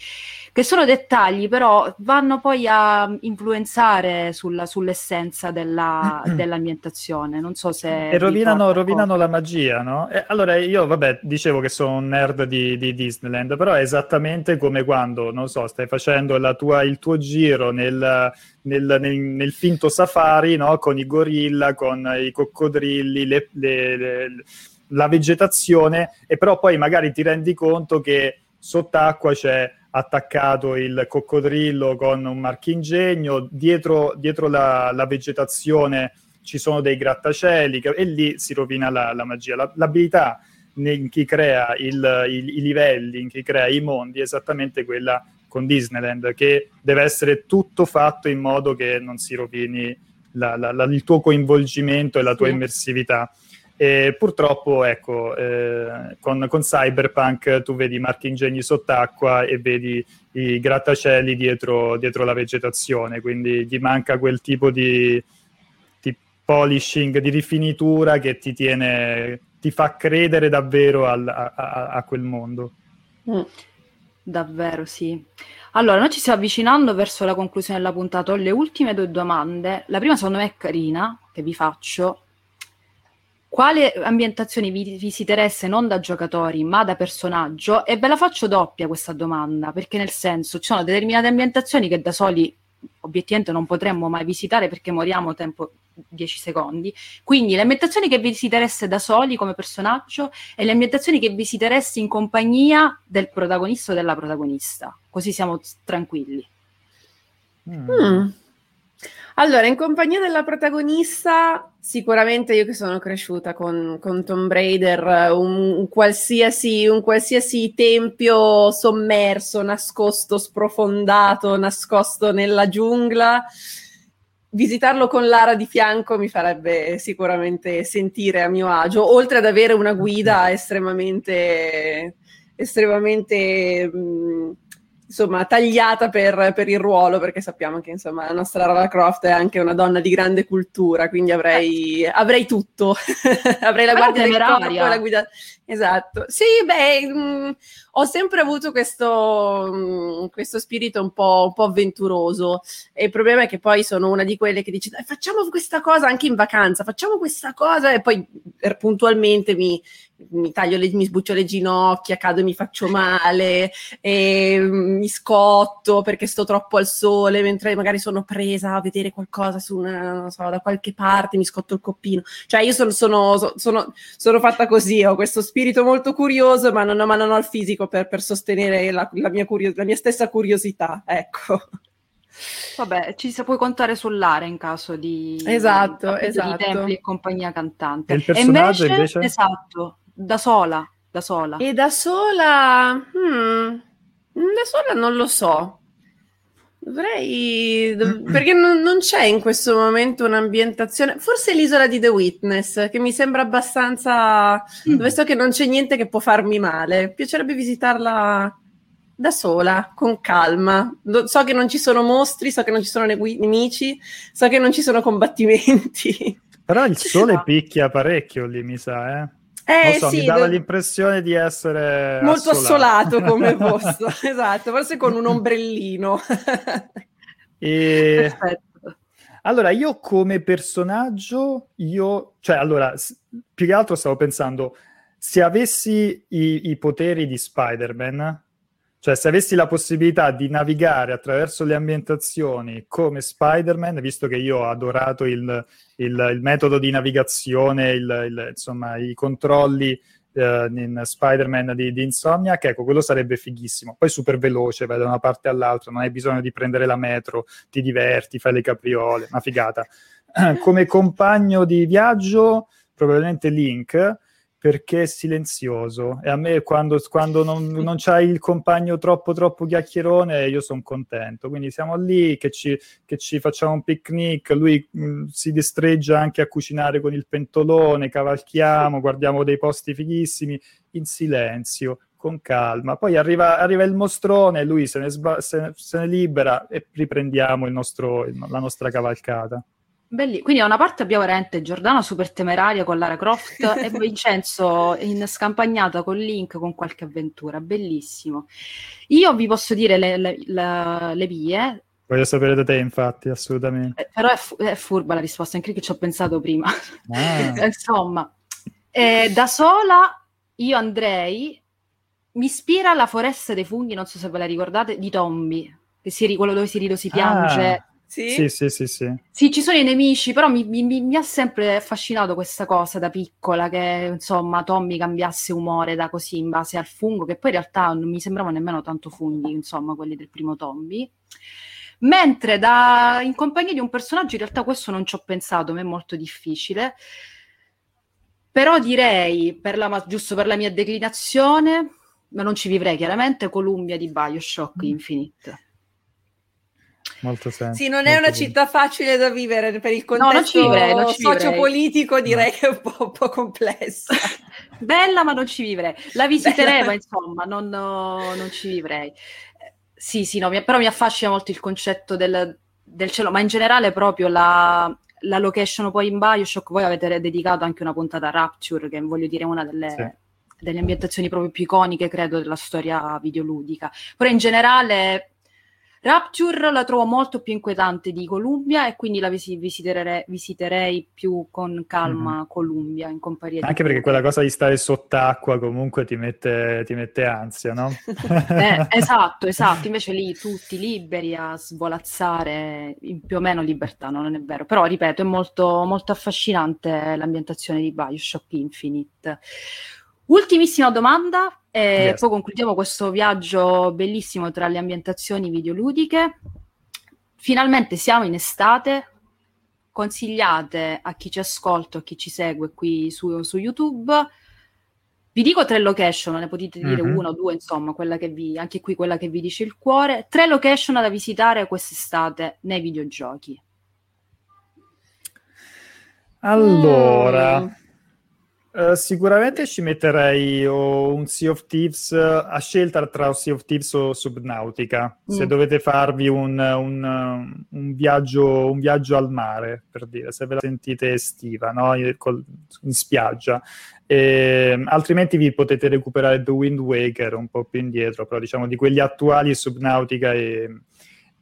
che sono dettagli però vanno poi a influenzare sulla, sull'essenza della, (clears throat) dell'ambientazione, non so se... E rovinano, rovinano la magia, no? E allora io, vabbè, dicevo che sono un nerd di, di, Disneyland, però è esattamente come quando, non so, stai facendo tua, il tuo giro nel nel, nel, nel finto safari, no? con i gorilla, con i coccodrilli, le, le, le, la vegetazione, e però poi magari ti rendi conto che sott'acqua c'è attaccato il coccodrillo con un marchingegno, dietro, dietro la, la, vegetazione ci sono dei grattacieli e lì si rovina la, la magia. La, l'abilità in chi crea il, il, i livelli, in chi crea i mondi, è esattamente quella con Disneyland, che deve essere tutto fatto in modo che non si rovini la, la, la, il tuo coinvolgimento e la tua sì. immersività. E purtroppo, ecco, eh, con, con, Cyberpunk tu vedi marchingegni sott'acqua e vedi i grattacieli dietro, dietro, la vegetazione, quindi gli manca quel tipo di, di polishing, di rifinitura che ti tiene, ti fa credere davvero al, a, a, a quel mondo. Mm. Davvero, sì. Allora, noi ci stiamo avvicinando verso la conclusione della puntata. Ho le ultime due domande. La prima, secondo me, è carina, che vi faccio. Quale ambientazioni vi visitereste non da giocatori, ma da personaggio? E ve la faccio doppia questa domanda, perché nel senso ci sono determinate ambientazioni che da soli obiettivamente non potremmo mai visitare perché moriamo tempo 10 secondi. Quindi le ambientazioni che visitereste da soli come personaggio e le ambientazioni che visiteresti in compagnia del protagonista o della protagonista. Così siamo tranquilli. Mm. Allora, in compagnia della protagonista, sicuramente io che sono cresciuta con, con Tomb Raider, un, qualsiasi, un qualsiasi tempio sommerso, nascosto, sprofondato, nascosto nella giungla, visitarlo con Lara di fianco mi farebbe sicuramente sentire a mio agio, oltre ad avere una guida (laughs) estremamente, estremamente mh, insomma, tagliata per, per, il ruolo, perché sappiamo che insomma, la nostra Lara Croft è anche una donna di grande cultura, quindi avrei, avrei tutto. (laughs) avrei la guardia del corpo la guida. Esatto. Sì, beh, mh, ho sempre avuto questo, mh, questo spirito un po', un po', avventuroso. E il problema è che poi sono una di quelle che dice: facciamo questa cosa anche in vacanza, facciamo questa cosa, e poi er, puntualmente mi, mi le, mi sbuccio le ginocchia, cado e mi faccio male, e mi scotto perché sto troppo al sole, mentre magari sono presa a vedere qualcosa una, so, da qualche parte, mi scotto il coppino. Cioè, io sono, sono, sono, sono fatta così, ho questo spirito molto curioso, ma non, ma non ho il fisico per, per sostenere la, la, mia curio- la mia stessa curiosità, ecco. Vabbè, ci si può contare sull'area in caso di, esatto, esatto. di templi e compagnia cantante. E il personaggio e invece, invece? Esatto, da sola, da sola. E da sola... Hmm, da sola non lo so. Dovrei... perché non, non, c'è in questo momento un'ambientazione... Forse l'isola di The Witness, che mi sembra abbastanza... Mm. dove so che non c'è niente che può farmi male. Piacerebbe visitarla da sola, con calma. So che non ci sono mostri, so che non ci sono nemici, so che non ci sono combattimenti. Però il sole picchia parecchio lì, mi sa, eh? Eh, so, sì, mi dava do... l'impressione di essere molto assolato, assolato come (laughs) posto, esatto, forse con un ombrellino. (laughs) (laughs) e... Allora, io come personaggio, io, cioè, allora, più che altro stavo pensando, se avessi i, i poteri di Spider-Man, cioè, se avessi la possibilità di navigare attraverso le ambientazioni come Spider-Man, visto che io ho adorato il, il, il metodo di navigazione, il, insomma, i controlli eh, in Spider-Man di, di Insomniac, ecco, quello sarebbe fighissimo. Poi super veloce, vai da una parte all'altra, non hai bisogno di prendere la metro, ti diverti, fai le capriole, una figata. (clears throat) come compagno di viaggio, probabilmente Link, perché è silenzioso. E a me quando, quando non, non c'hai il compagno troppo troppo chiacchierone io sono contento. Quindi siamo lì che ci, che ci facciamo un picnic lui mh, mm, si distreggia anche a cucinare con il pentolone cavalchiamo guardiamo dei posti fighissimi in silenzio con calma. Poi arriva, arriva il mostrone lui se ne, sba- se, se ne libera e riprendiamo nostro, la nostra cavalcata Belli. Quindi da una parte abbiamo veramente Giordano super temeraria con Lara Croft (laughs) e Vincenzo in scampagnata con Link con qualche avventura, bellissimo. Io vi posso dire le, le, le, le vie. Voglio sapere da te, infatti, assolutamente. Eh, però è, fu- è, furba la risposta, anche che ci ho pensato prima. Ah. (laughs) Insomma, eh, da sola io andrei, mi ispira la foresta dei funghi, non so se ve la ricordate, di Tombi, che si, quello dove si si piange. Ah sì? Sì, sì, sì, sì. Sì, ci sono i nemici, però mi, mi, mi, ha sempre affascinato questa cosa da piccola, che insomma Tommy cambiasse umore da così in base al fungo, che poi in realtà non mi sembravano nemmeno tanto funghi, insomma, quelli del primo Tommy. Mentre da, in compagnia di un personaggio, in realtà questo non ci ho pensato, mi è molto difficile. Però direi, per la, giusto per la mia declinazione, ma non ci vivrei chiaramente, Columbia di Bioshock mm. Infinite molto senso. Sì, non è una città facile da vivere per il contesto no, vivrei, sociopolitico, direi no. che è un po', un po', complessa. (laughs) Bella, ma non ci vivrei. La visiterei, ma insomma, non, no, non, ci vivrei. Sì, sì, no, mi, però mi affascina molto il concetto del, del cielo, ma in generale proprio la, la, location poi in Bioshock. Voi avete dedicato anche una puntata a Rapture, che voglio dire una delle... Sì delle ambientazioni proprio più iconiche, credo, della storia videoludica. Però in generale Rapture la trovo molto più inquietante di Columbia e quindi la vis- visiterei, visiterei più con calma mm-hmm. Columbia in compagnia Anche perché quella cosa di stare sott'acqua comunque ti mette, ti mette ansia, no? (laughs) eh, esatto, (laughs) esatto. Invece lì tutti liberi a svolazzare in più o meno libertà, no? non è vero. Però, ripeto, è molto, molto affascinante l'ambientazione di Bioshock Infinite. Ultimissima domanda, e yes. poi concludiamo questo viaggio bellissimo tra le ambientazioni videoludiche. Finalmente siamo in estate. Consigliate a chi ci ascolta, a chi ci segue qui su, su YouTube. Vi dico tre location, ne potete dire mm-hmm. una o due, insomma, quella che vi, anche qui quella che vi dice il cuore. Tre location da visitare quest'estate nei videogiochi. Allora, mm. Uh, sicuramente ci metterei oh, un Sea of Thieves uh, a scelta tra Sea of Thieves o Subnautica. Mm. Se dovete farvi un, un, un, viaggio, un, viaggio, al mare, per dire, se ve la sentite estiva, no? in, in spiaggia. E, altrimenti vi potete recuperare The Wind Waker un po' più indietro, però diciamo di quelli attuali Subnautica e,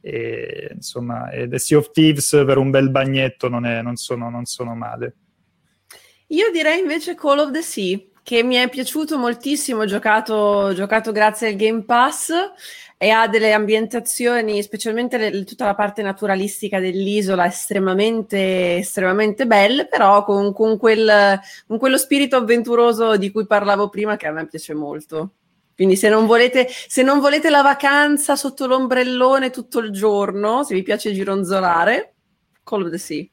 e insomma, e The Sea of Thieves per un bel bagnetto non, è, non, sono, non sono male. Io direi invece Call of the Sea, che mi è piaciuto moltissimo, ho giocato, giocato grazie al Game Pass e ha delle ambientazioni, specialmente le, tutta la parte naturalistica dell'isola, estremamente, estremamente belle, però con, con, quel, con quello spirito avventuroso di cui parlavo prima che a me piace molto. Quindi se non, volete, se non volete la vacanza sotto l'ombrellone tutto il giorno, se vi piace gironzolare, Call of the Sea.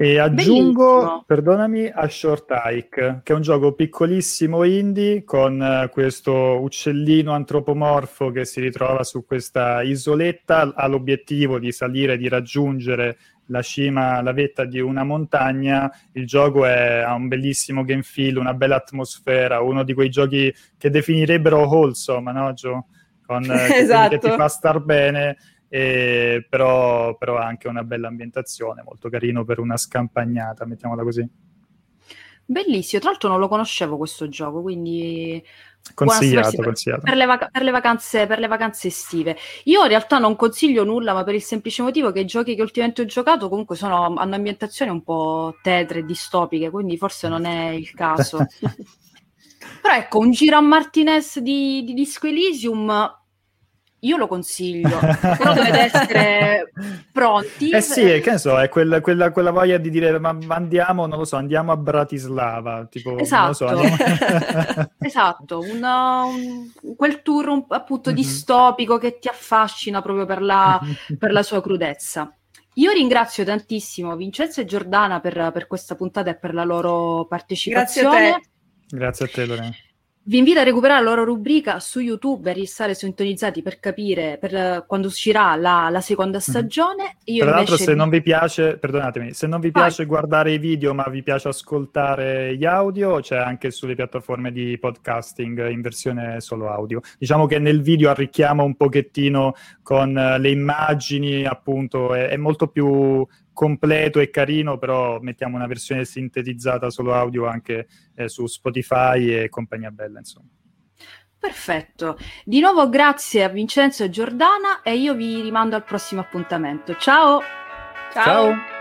E aggiungo, Bellissimo. perdonami, a Short Hike, che è un gioco piccolissimo indie con uh, questo uccellino antropomorfo che si ritrova su questa isoletta, ha l'obiettivo di salire, di raggiungere la cima, la vetta di una montagna. Il gioco è, ha un bellissimo game feel, una bella atmosfera, uno di quei giochi che definirebbero wholesome, no Gio? Con, eh, (laughs) esatto. che ti fa star bene e, però, però ha anche una bella ambientazione, molto carino per una scampagnata, mettiamola così. Bellissimo, tra l'altro non lo conoscevo questo gioco, quindi consigliato, per, consigliato. Per, le vac- per, le vacanze, per, le vacanze, estive. Io in realtà non consiglio nulla, ma per il semplice motivo che i giochi che ultimamente ho giocato comunque sono, hanno ambientazioni un po' tetre, distopiche, quindi forse non è il caso. (laughs) Però ecco, un giro a Martinez di, di Disco Elysium io lo consiglio, (laughs) però dovete essere pronti. Eh sì, che ne so, è quella, quella, quella voglia di dire ma, andiamo, non lo so, andiamo a Bratislava. Tipo, esatto, so, esatto (laughs) (laughs) una, un, quel tour un, appunto mm-hmm. distopico che ti affascina proprio per la, per la sua crudezza. Io ringrazio tantissimo Vincenzo e Giordana per, per, questa puntata e per la loro partecipazione. Grazie a te. Grazie a te Lorena. Vi invito a recuperare la loro rubrica su YouTube e restare sintonizzati per capire per quando uscirà la, la seconda mhm. stagione. Io Tra l'altro, se vi... non vi piace, perdonatemi, se non vi piace guardare i video ma vi piace ascoltare gli audio, c'è anche sulle piattaforme di podcasting in versione solo audio. Diciamo che nel video arricchiamo un pochettino con le immagini, appunto, è, è molto più completo e carino, però mettiamo una versione sintetizzata solo audio anche eh, su Spotify e compagnia bella, insomma. Perfetto. Di nuovo grazie a Vincenzo e Giordana e io vi rimando al prossimo appuntamento. Ciao. Ciao. Ciao.